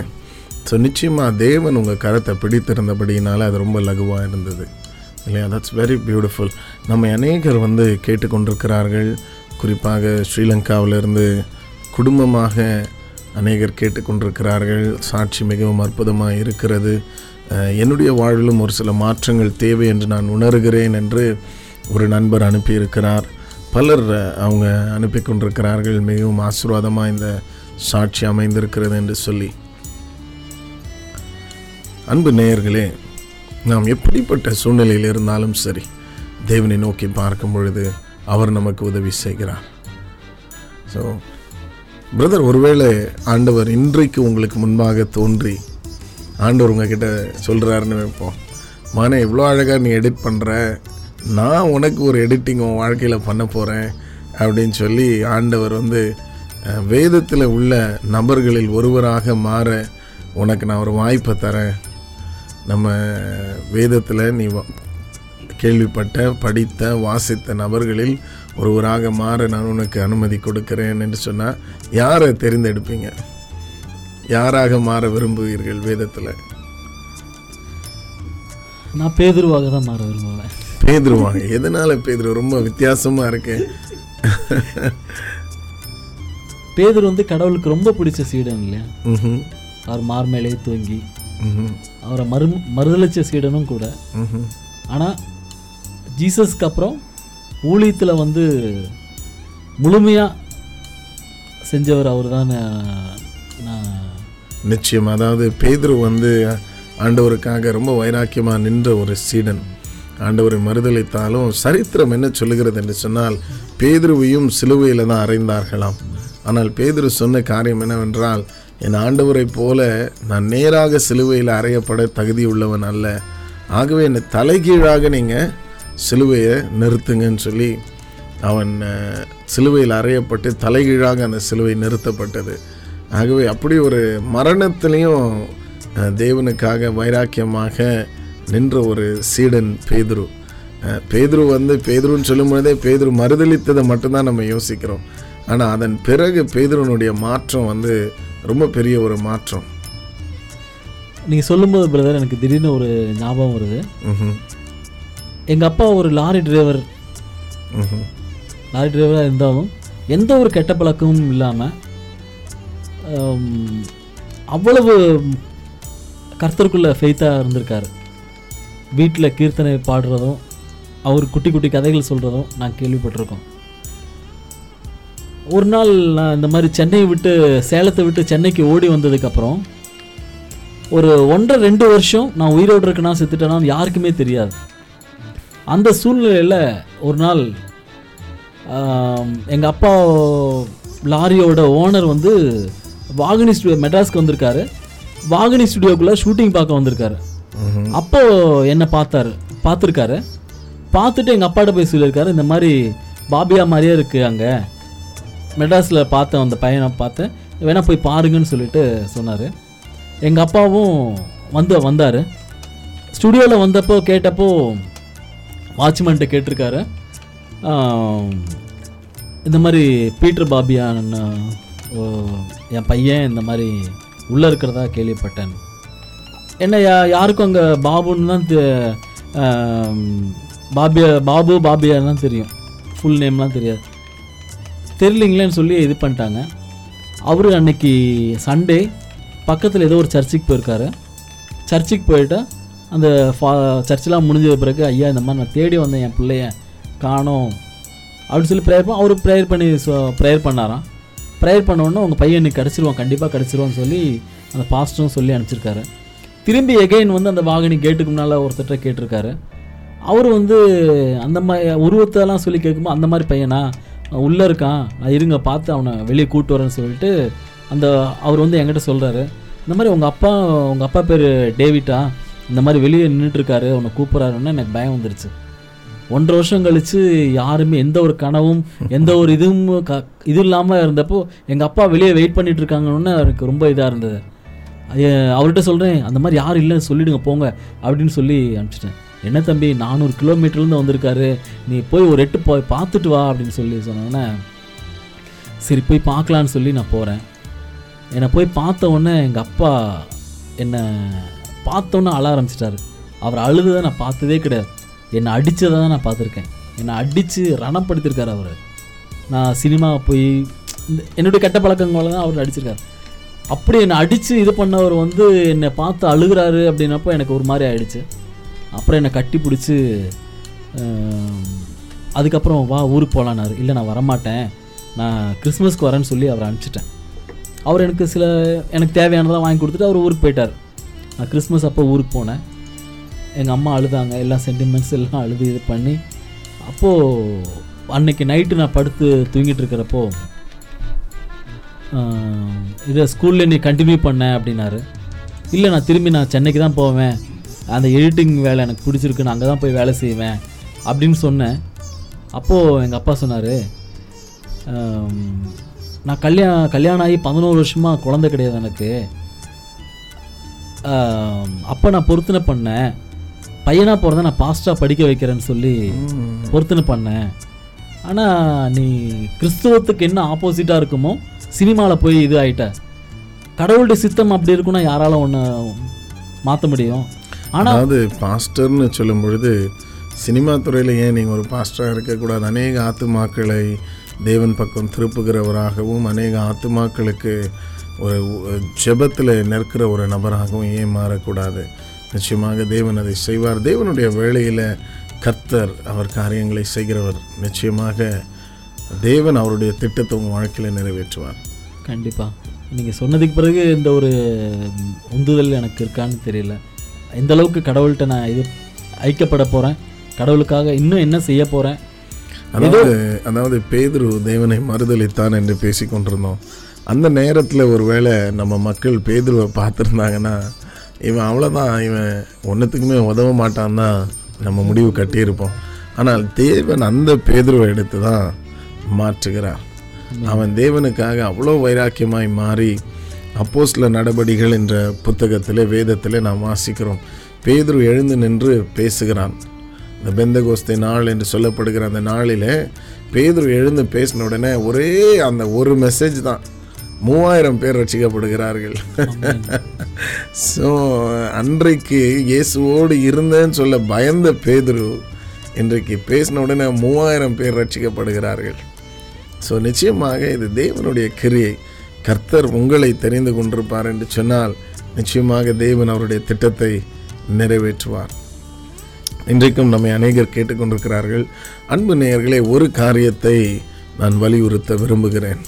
ஸோ நிச்சயமாக தேவன் உங்கள் கரத்தை பிடித்திருந்தபடினால அது ரொம்ப லகுவாக இருந்தது. இல்லையா? தட்ஸ் வெரி பியூட்டிஃபுல் நம்ம அநேகர் வந்து கேட்டுக்கொண்டிருக்கிறார்கள். குறிப்பாக ஸ்ரீலங்காவிலிருந்து குடும்பமாக அநேகர் கேட்டுக்கொண்டிருக்கிறார்கள். சாட்சி மிகவும் அற்புதமாக இருக்கிறது. என்னுடைய வாழ்விலும் ஒரு சில மாற்றங்கள் தேவை என்று நான் உணர்கிறேன் என்று ஒரு நண்பர் அனுப்பியிருக்கிறார். பலர் அவங்க அனுப்பி கொண்டிருக்கிறார்கள் மிகவும் ஆசீர்வாதமாக இந்த சாட்சி அமைந்திருக்கிறது என்று சொல்லி. அன்பு நேயர்களே நாம் எப்படிப்பட்ட சூழ்நிலையில் இருந்தாலும் சரி தேவனை நோக்கி பார்க்கும் பொழுது அவர் நமக்கு உதவி செய்கிறார். ஸோ பிரதர் ஒருவேளை ஆண்டவர் இன்றைக்கு உங்களுக்கு முன்பாக தோன்றி ஆண்டவர் உங்ககிட்ட சொல்கிறாருன்னு வைப்போம். மானே இவ்வளோ அழகாக நீ எடிட் பண்ணுற நான் உனக்கு ஒரு எடிட்டிங் உன் வாழ்க்கையில் பண்ண போகிறேன் அப்படின்னு சொல்லி ஆண்டவர் வந்து வேதத்தில் உள்ள நபர்களில் ஒருவராக மாற உனக்கு நான் ஒரு வாய்ப்பை தரேன். நம்ம வேதத்தில் நீ கேள்விப்பட்ட படித்த வாசித்த நபர்களில் ஒருவராக மாற நான் உனக்கு அனுமதி கொடுக்கிறேன் என்று சொன்னால் யாரை தெரிந்தெடுப்பீங்க? யாராக மாற விரும்புவீர்கள் வேதத்தில்? நான் பேதுருவாக தான் மாற விரும்புவேன். பேதுருவாங்க. எதனால பேதுரு? ரொம்ப வித்தியாசமாக இருக்கு. பேதுரு வந்து கடவுளுக்கு ரொம்ப பிடிச்ச சீடன் இல்லையா. அவர் மார்மேலே தூங்கி. அவரை மறு மறுதளிச்ச சீடனும் கூட. ஆனால் ஜீசஸ்க்கு அப்புறம் ஊழியத்தில் வந்து முழுமையாக செஞ்சவர் அவர் தான் நான். நிச்சயம். அதாவது பேதுரு வந்து ஆண்டவருக்காக ரொம்ப வைராக்கியமாக நின்ற ஒரு சீடன். ஆண்டவரை மறுதளித்தாலும் சரித்திரம் என்ன சொல்லுகிறது என்று சொன்னால் பேதுருவையும் சிலுவையில் தான் அறைந்தார்களாம். ஆனால் பேதுரு சொன்ன காரியம் என்னவென்றால் என் ஆண்டவரைப் போல நான் நேராக சிலுவையில் அறையப்பட தகுதி உள்ளவன் அல்ல. ஆகவே என்னை தலைகீழாக நீங்கள் சிலுவையை நிறுத்துங்கன்னு சொல்லி அவன் சிலுவையில் அறையப்பட்டு தலைகீழாக அந்த சிலுவை நிறுத்தப்பட்டது. ஆகவே அப்படி ஒரு மரணத்திலையும் தேவனுக்காக வைராக்கியமாக நின்ற ஒரு சீடன் பேதுரு. பேதுரு வந்து பேதுருன்னு சொல்லும் பொழுதே பேதுரு மறுதளித்ததை மட்டும்தான் நம்ம யோசிக்கிறோம். ஆனால் அதன் பிறகு பேதுருனுடைய மாற்றம் வந்து ரொம்ப பெரிய ஒரு மாற்றம். நீங்கள் சொல்லும்போது பிரதர் எனக்கு திடீர்னு ஒரு ஞாபகம் வருது. எங்கள் அப்பா ஒரு லாரி டிரைவர். லாரி டிரைவராக இருந்தாலும் எந்த ஒரு கெட்ட பழக்கமும் இல்லாமல் அவ்வளவு கர்த்தருக்குள்ள ஃபெய்த்தாக இருந்திருக்காரு. வீட்டில் கீர்த்தனை பாடுறதும் அவர் குட்டி குட்டி கதைகள் சொல்கிறதும் நான் கேள்விப்பட்டிருக்கோம். ஒரு நாள் நான் இந்த மாதிரி சென்னையை விட்டு சேலத்தை விட்டு சென்னைக்கு ஓடி வந்ததுக்கப்புறம் ஒரு ஒன்றரை ரெண்டு வருஷம் நான் உயிரோடு இருக்கேனா செத்துட்டேனா யாருக்குமே தெரியாது. அந்த சூழ்நிலையில் ஒரு நாள் எங்கள் அப்பா லாரியோட ஓனர் வந்து வாகினி ஸ்டுடியோ மெட்ராஸ்க்கு வந்திருக்காரு. வாகினி ஸ்டுடியோக்குள்ளே ஷூட்டிங் பார்க்க வந்திருக்காரு. அப்போது அப்போ என்னை பார்த்தாரு? பார்த்துருக்காரு. பார்த்துட்டு எங்கள் அப்பாட்ட போய் சொல்லியிருக்காரு இந்த மாதிரி பாபியா மாதிரியே இருக்குது அங்கே. மெட்ராஸில் பார்த்தேன் அந்த பையனை பார்த்தேன் வேணா போய் பாருங்கன்னு சொல்லிட்டு சொன்னார். எங்கள் அப்பாவும் வந்து வந்தார். ஸ்டுடியோவில் வந்தப்போ கேட்டப்போ வாட்ச்மேன்ட்டு கேட்டிருக்காரு. இந்த மாதிரி பீட்டர் பாபியான் ஓ, என் பையன் இந்த மாதிரி உள்ளே இருக்கிறதா கேள்விப்பட்டேன். என்ன யாருக்கும் அங்கே பாபுன்னு தான் தெ- பாபியா பாபு பாபியான்னு தான் தெரியும். ஃபுல் நேம்லாம் தெரியாது. தெரியலிங்களேன்னு சொல்லி இது பண்ணிட்டாங்க. அவர் அன்னைக்கு சண்டே பக்கத்தில் ஏதோ ஒரு சர்ச்சுக்கு போயிருக்காரு. சர்ச்சுக்கு போயிட்டு அந்த ஃபா சர்ச்செலாம் முடிஞ்ச பிறகு ஐயா இந்த மாதிரி நான் தேடி வந்தேன் என் பிள்ளைய காணோம். அப்படின்னு சொல்லி ப்ரேயர் பண்ண அவர் ப்ரேயர் பண்ணி ப்ரேயர் பண்ணாராம். ப்ரேயர் பண்ண உடனே உங்கள் பையன் இன்னைக்கு கிடச்சிருவான் கண்டிப்பாக கிடச்சிருவான்னு சொல்லி அந்த பாஸ்டரும் சொல்லி அனுப்பிச்சிருக்காரு. திரும்பி எகைன் வந்து அந்த வாகனி கேட்டுக்கு முன்னால் ஒருத்தர்கிட்ட கேட்டிருக்காரு. அவர் வந்து அந்த மாதிரி உருவத்தெல்லாம் சொல்லி கேட்கும்போது அந்த மாதிரி பையனா? உள்ளே இருக்கான். நான் இருங்க பார்த்து அவனை வெளியே கூட்டு வரேன்னு சொல்லிட்டு அந்த அவர் வந்து என்கிட்ட சொல்கிறாரு இந்த மாதிரி உங்கள் அப்பா உங்கள் அப்பா பேர் டேவிட்டா? இந்த மாதிரி வெளியே நின்றுட்டுருக்காரு அவனை கூப்பிட்றாருன்னா எனக்கு பயம் வந்துருச்சு. ஒன்றரை வருஷம் கழிச்சு யாருமே எந்த ஒரு கனவும் எந்த ஒரு இதுவும் க இது இல்லாமல் இருந்தப்போ எங்கள் அப்பா வெளியே வெயிட் பண்ணிகிட்ருக்காங்கன்னு எனக்கு ரொம்ப இதாக இருந்தது. அவர்கிட்ட சொல்கிறேன் அந்த மாதிரி யாரும் இல்லைன்னு சொல்லிடுங்க போங்க அப்படின்னு சொல்லி அனுப்பிச்சிட்டேன். என்ன தம்பி நானூறு கிலோமீட்டர்லேருந்து வந்திருக்காரு நீ போய் ஒரு எட்டு போய் பார்த்துட்டு வா அப்படின்னு சொல்லி சொன்னோன்னே சரி போய் பார்க்கலான்னு சொல்லி நான் போகிறேன் என்னை போய் பார்த்த உடனே எங்கள் அப்பா என்னை பார்த்தோன்னே அழ ஆரம்பிச்சிட்டாரு. அவர் அழுததை நான் பார்த்ததே கிடையாது. என்னை அடித்ததை தான் நான் பார்த்துருக்கேன். என்னை அடித்து ரணப்படுத்தியிருக்காரு அவர். நான் சினிமா போய் இந்த என்னுடைய கெட்ட பழக்கங்களை தான் அவர் அடிச்சிருக்காரு அப்படி என்னை அடித்து இது பண்ணவர் வந்து என்னை பார்த்து அழுகுறாரு அப்படின்னப்போ எனக்கு ஒரு மாதிரி ஆயிடுச்சு. அப்புறம் என்னை கட்டி பிடிச்சி அதுக்கப்புறம் வா ஊருக்கு போகலான்னாரு இல்லை நான் வரமாட்டேன். நான் கிறிஸ்மஸ்க்கு வரேன்னு சொல்லி அவரை அனுப்பிச்சிட்டேன். அவர் எனக்கு சில எனக்கு தேவையானதெல்லாம் வாங்கி கொடுத்துட்டு அவர் ஊருக்கு போயிட்டார். நான் கிறிஸ்மஸ் அப்போ ஊருக்கு போனேன். எங்கள் அம்மா அழுதாங்க. எல்லா சென்டிமெண்ட்ஸ் எல்லாம் அழுது இது பண்ணி அப்போது அன்னைக்கு நைட்டு நான் படுத்து தூங்கிட்டு இருக்கிறப்போ இதை ஸ்கூலில் நீ கண்டினியூ பண்ண அப்படின்னாரு. இல்லை நான் திரும்பி நான் சென்னைக்கு தான் போவேன். அந்த எடிட்டிங் வேலை எனக்கு பிடிச்சிருக்கு நான் அங்கே தான் போய் வேலை செய்வேன் அப்படின்னு சொன்னேன். அப்போது எங்கள் அப்பா சொன்னார் நான் கல்யாணம் கல்யாணம் ஆகி பதினோரு வருஷமாக குழந்தை கிடையாது எனக்கு. அப்போ நான் பொருத்தனை பண்ணேன். பையனாக பிறந்த நான் பாஸ்ட்டாக படிக்க வைக்கிறேன்னு சொல்லி பொருத்தனை பண்ணேன். ஆனால் நீ கிறிஸ்துவத்துக்கு என்ன ஆப்போசிட்டாக இருக்குமோ சினிமாவில் போய் இது ஆயிட்ட. கடவுளுடைய சித்தம் அப்படி இருக்குன்னா யாரால ஒன்று மாற்ற முடியும்? ஆனால் அதாவது பாஸ்டர்னு சொல்லும் பொழுது சினிமா துறையில் ஏன் நீங்கள் ஒரு பாஸ்டராக இருக்கக்கூடாது? அநேக ஆத்துமாக்களை தேவன் பக்கம் திருப்புகிறவராகவும் அநேக ஆத்துமாக்களுக்கு ஒரு ஜெபத்தில் நிற்கிற ஒரு நபராகவும் ஏன் மாறக்கூடாது? நிச்சயமாக தேவன் அதை செய்வார். தேவனுடைய வேலையில் கர்த்தர் அவர் காரியங்களை செய்கிறவர். நிச்சயமாக தேவன் அவருடைய திட்டத்தை உங்கள் வாழ்க்கையில் நிறைவேற்றுவார். கண்டிப்பாக நீங்கள் சொன்னதுக்கு பிறகு இந்த ஒரு உந்துதல் எனக்கு இருக்கான்னு தெரியல. எந்த அளவுக்கு கடவுள்கிட்ட நான் இது ஐக்கப்பட போகிறேன் கடவுளுக்காக இன்னும் என்ன செய்ய போகிறேன் அதாவது அதாவது பேதுரு தேவனை மறுதலித்தான் என்று பேசி கொண்டிருந்தோம். அந்த நேரத்தில் ஒருவேளை நம்ம மக்கள் பேதுருவை பார்த்துருந்தாங்கன்னா இவன் அவ்வளோதான் இவன் ஒன்றுத்துக்குமே உதவ மாட்டான் தான். நம்ம முடிவு கட்டியிருப்போம். ஆனால் தேவன் அந்த பேதுருவை எடுத்து தான் மாற்றுகிறார். அவன் தேவனுக்காக அவ்வளோ வைராக்கியமாய் மாறி அப்போஸ்ல நடபடிகள் என்ற புத்தகத்திலே வேதத்திலே நாம் வாசிக்கிறோம். பேதுரு எழுந்து நின்று பேசுகிறான். இந்த பெந்தகோஸ்தை நாள் என்று சொல்லப்படுகிற அந்த நாளிலே பேதுரு எழுந்து பேசின உடனே ஒரே அந்த ஒரு மெசேஜ் தான். மூவாயிரம் பேர் ரட்சிக்கப்படுகிறார்கள் ஸோ அன்றைக்கு இயேசுவோடு இருந்தேன்னு சொல்ல பயந்த பேதுரு இன்றைக்கு பேசின உடனே மூவாயிரம் பேர் ரட்சிக்கப்படுகிறார்கள் ஸோ நிச்சயமாக இது தேவனுடைய கிரியை. கர்த்தர் உங்களை தெரிந்து கொண்டிருப்பார் என்று சொன்னால் நிச்சயமாக தேவன் அவருடைய திட்டத்தை நிறைவேற்றுவார். இன்றைக்கும் நம்மை அநேகர் கேட்டுக்கொண்டிருக்கிறார்கள். அன்பு நேயர்களே ஒரு காரியத்தை நான் வலியுறுத்த விரும்புகிறேன்.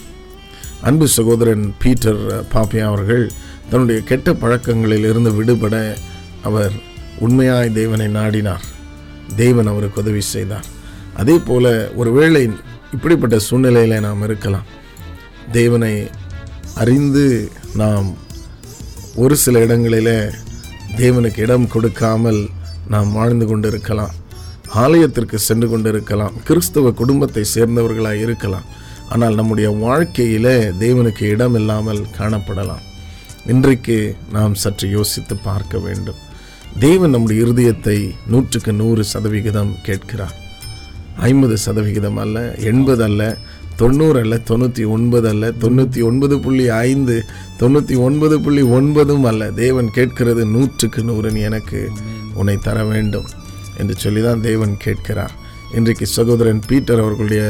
அன்பு சகோதரன் பீட்டர் பாப்பியா அவர்கள் தன்னுடைய கெட்ட பழக்கங்களில் இருந்து விடுபட அவர் உண்மையாய் தேவனை நாடினார். தேவன் அவருக்கு உதவி செய்தார். அதே போல் ஒருவேளை இப்படிப்பட்ட சூழ்நிலையில் நாம் இருக்கலாம். தேவனை அறிந்து நாம் ஒரு சில இடங்களில் தேவனுக்கு இடம் கொடுக்காமல் நாம் வாழ்ந்து கொண்டு இருக்கலாம் ஆலயத்திற்கு சென்று கொண்டிருக்கலாம். கிறிஸ்தவ குடும்பத்தை சேர்ந்தவர்களாக இருக்கலாம். ஆனால் நம்முடைய வாழ்க்கையிலே தேவனுக்கு இடம் இல்லாமல் காணப்படலாம். இன்றைக்கு நாம் சற்று யோசித்து பார்க்க வேண்டும். தேவன் நம்முடைய இருதயத்தை நூற்றுக்கு நூறு சதவிகிதம் கேட்கிறார். ஐம்பது சதவிகிதம் அல்ல எண்பது அல்ல தொண்ணூறு அல்ல தொண்ணூற்றி ஒன்பது அல்ல தொண்ணூற்றி ஒன்பது புள்ளி ஐந்து தொண்ணூற்றி ஒன்பது புள்ளி ஒன்பதும் அல்ல. தேவன் கேட்கிறது நூற்றுக்கு நூறு நீ எனக்கு உன்னை தர வேண்டும் என்று சொல்லி தான் தேவன் கேட்கிறார். இன்றைக்கு சகோதரன் பீட்டர் அவர்களுடைய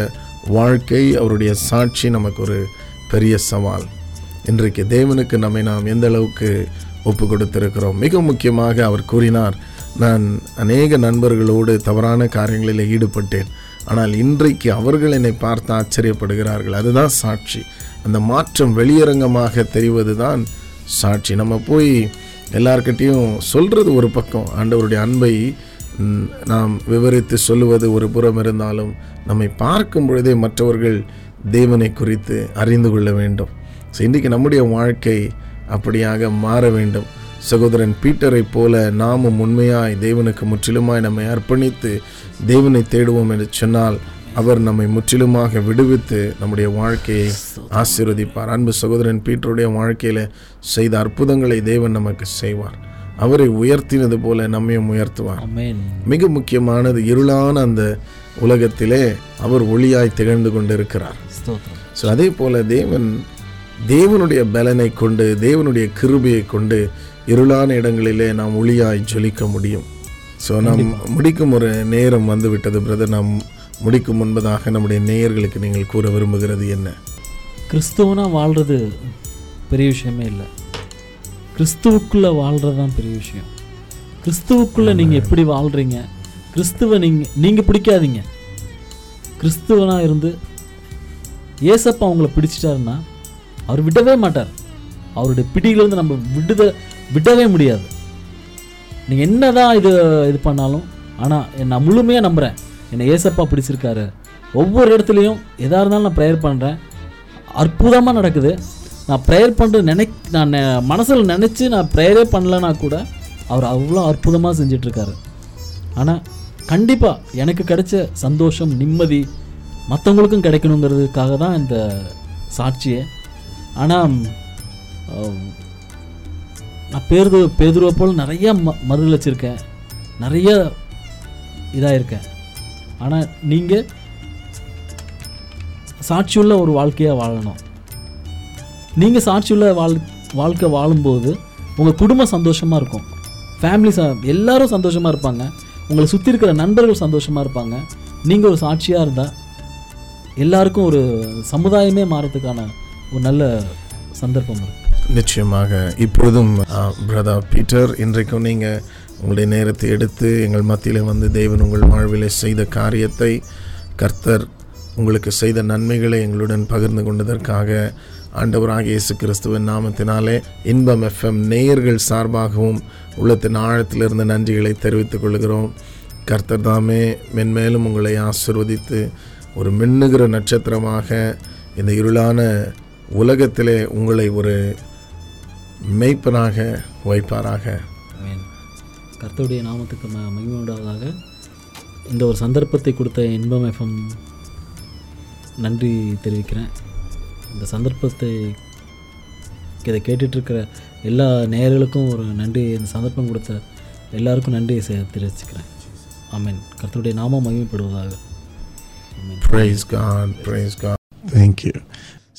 வாழ்க்கை அவருடைய சாட்சி நமக்கு ஒரு பெரிய சவால். இன்றைக்கு தேவனுக்கு நம்மை நாம் எந்த அளவுக்கு ஒப்பு கொடுத்திருக்கிறோம்? மிக முக்கியமாக அவர் கூறினார் நான் அநேக நண்பர்களோடு தவறான காரியங்களில் ஈடுபட்டேன். ஆனால் இன்றைக்கு அவர்கள் என்னை பார்த்து ஆச்சரியப்படுகிறார்கள். அதுதான் சாட்சி. அந்த மாற்றம் வெளியரங்கமாக தெரிவது தான் சாட்சி. நம்ம போய் எல்லார்கிட்டையும் சொல்கிறது ஒரு பக்கம். ஆண்டவருடைய அன்பை நாம் விவரித்து சொல்லுவது ஒரு புறம் இருந்தாலும் நம்மை பார்க்கும் பொழுதே மற்றவர்கள் தேவனை குறித்து அறிந்து கொள்ள வேண்டும். ஸோ இன்றைக்கு நம்முடைய வாழ்க்கை அப்படியாக மாற வேண்டும். சகோதரன் பீட்டரை போல நாமும் உண்மையாய் தேவனுக்கு முற்றிலுமாய் நம்மை அர்ப்பணித்து தேவனை தேடுவோம் என்று சொன்னால் அவர் நம்மை முற்றிலுமாக விடுவித்து நம்முடைய வாழ்க்கையை ஆசீர்வதிப்பார். அன்பு சகோதரன் பீட்டருடைய வாழ்க்கையில் செய்த அற்புதங்களை தேவன் நமக்கு செய்வார். அவரை உயர்த்தினது போல நம்மையும் உயர்த்துவார். மிக முக்கியமானது இருளான அந்த உலகத்திலே அவர் ஒளியாய் திகழ்ந்து கொண்டிருக்கிறார். ஸோ அதே போல தேவன் தேவனுடைய பலனை கொண்டு தேவனுடைய கிருபையை கொண்டு இருளான இடங்களிலே நாம் ஒளியாய் ஜொலிக்க முடியும். ஸோ நாம் முடிக்கும் ஒரு நேரம் வந்து விட்டது பிரதர். நாம் முடிக்கும் முன்பதாக நம்முடைய நேயர்களுக்கு நீங்கள் கூற விரும்புகிறது என்ன? கிறிஸ்துவனா வாழ்கிறது பெரிய விஷயமே இல்லை. கிறிஸ்துவுக்குள்ளே வாழ்கிறது தான் பெரிய விஷயம். கிறிஸ்துவுக்குள்ளே நீங்கள் எப்படி வாழ்கிறீங்க கிறிஸ்துவை நீங்கள் நீங்கள் பிடிக்காதீங்க. கிறிஸ்துவனாக இருந்து ஏசப்பா உங்களை பிடிச்சிட்டாருன்னா அவர் விடவே மாட்டார். அவருடைய பிடியிலிருந்து நம்ம விடுத விடவே முடியாது. நீங்கள் என்னதான் இது இது பண்ணாலும் ஆனால் நான் முழுமையாக நம்புகிறேன் என்னை ஏசப்பா பிடிச்சிருக்காரு. ஒவ்வொரு இடத்துலையும் எதாக இருந்தாலும் நான் ப்ரேயர் பண்ணுறேன் அற்புதமாக நடக்குது. நான் ப்ரேயர் பண்ணுறது நினை நான் மனசில் நினச்சி நான் ப்ரேயரே பண்ணலனா கூட அவர் அவ்வளோ அற்புதமாக செஞ்சிட்ருக்காரு. ஆனால் கண்டிப்பாக எனக்கு கிடைச்ச சந்தோஷம் நிம்மதி மற்றவங்களுக்கும் கிடைக்கணுங்கிறதுக்காக தான் இந்த சாட்சியே. ஆனால் நான் பேருது பேதுருவை போல் நிறையா ம மறுதளிச்சிருக்கேன் நிறைய இதாக இருக்கேன் ஆனால் நீங்கள் சாட்சியுள்ள ஒரு வாழ்க்கையாக வாழணும். நீங்கள் சாட்சியுள்ள வாழ் வாழ்க்கை வாழும்போது உங்கள் குடும்பம் சந்தோஷமாக இருக்கும். ஃபேமிலி ச எல்லாரும் சந்தோஷமாக இருப்பாங்க. உங்களை சுற்றி இருக்கிற நண்பர்கள் சந்தோஷமாக இருப்பாங்க. நீங்கள் ஒரு சாட்சியாக இருந்தால் எல்லாருக்கும் ஒரு சமுதாயமே மாறதுக்கான ஒரு நல்ல சந்தர்ப்பம் இருக்குது நிச்சயமாக. இப்பொழுதும் பிரதா பீட்டர் இன்றைக்கும் நீங்கள் உங்களுடைய நேரத்தை எடுத்து எங்கள் மத்தியில் வந்து தேவன் உங்கள் வாழ்வில் செய்த காரியத்தை கர்த்தர் உங்களுக்கு செய்த நன்மைகளை எங்களுடன் பகிர்ந்து கொண்டதற்காக ஆண்டவராக இயேசு கிறிஸ்துவின் நாமத்தினாலே இன்பம் எஃப்எம் நேயர்கள் சார்பாகவும் உள்ளத்தின் ஆழத்திலிருந்து நன்றிகளை தெரிவித்துக் கொள்கிறோம். கர்த்தர் தாமே மென்மேலும் உங்களை ஆசிர்வதித்து ஒரு மின்னுகிற நட்சத்திரமாக இந்த இருளான உலகத்திலே உங்களை ஒரு மெய்ப்பனாக வைப்பாராக. கர்த்தருடைய நாமத்துக்கு ம இந்த ஒரு சந்தர்ப்பத்தை கொடுத்த இன்பம் எஃப்எம் நன்றி தெரிவிக்கிறேன். இந்த சந்தர்ப்பத்தை இதை கேட்டுட்ருக்கிற எல்லா நேயர்களுக்கும் ஒரு நன்றி இந்த சந்தர்ப்பம் கொடுத்த எல்லாருக்கும் நன்றியை தெரிவிச்சுக்கிறேன். ஆமென். கர்த்தருடைய நாமம் மகிமைப்படுவதாக. God praise God. Thank you.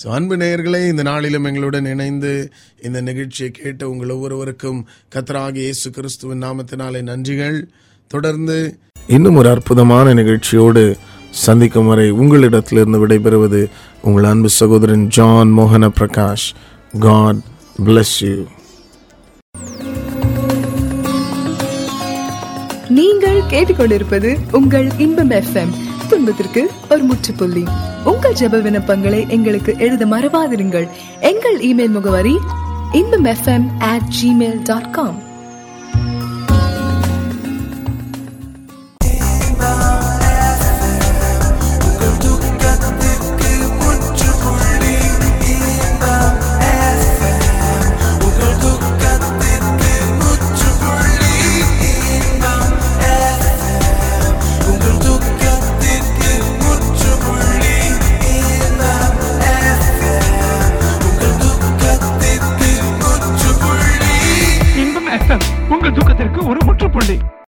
So அன்பு நேயர்களே இந்த நாளிலும் எங்களுடன் இணைந்து இந்த நிகழ்ச்சியை கேட்ட உங்கள் ஒவ்வொருவருக்கும் கத்தராகிய இயேசு கிறிஸ்துவின் நாமத்தினாலே நன்றிகள். தொடர்ந்து இன்னும் ஒரு அற்புதமான நிகழ்ச்சியோடு சந்திக்கும் வரை உங்களிடத்திலிருந்து விடைபெறுவது உங்கள் அன்பு சகோதரன் ஜான் மோகன பிரகாஷ். காட் பிளஸ் யூ நீங்கள் கேட்டுக்கொண்டிருப்பது உங்கள் இன்பம் எஃப்எம் துன்பத்திற்கு ஒரு முற்றுப்புள்ளி. உங்கள் ஜெப விண்ணப்பங்களை எங்களுக்கு எழுத மறவாதிருங்கள். எங்கள் இமெயில் முகவரி Inbam FM at Gmail dot com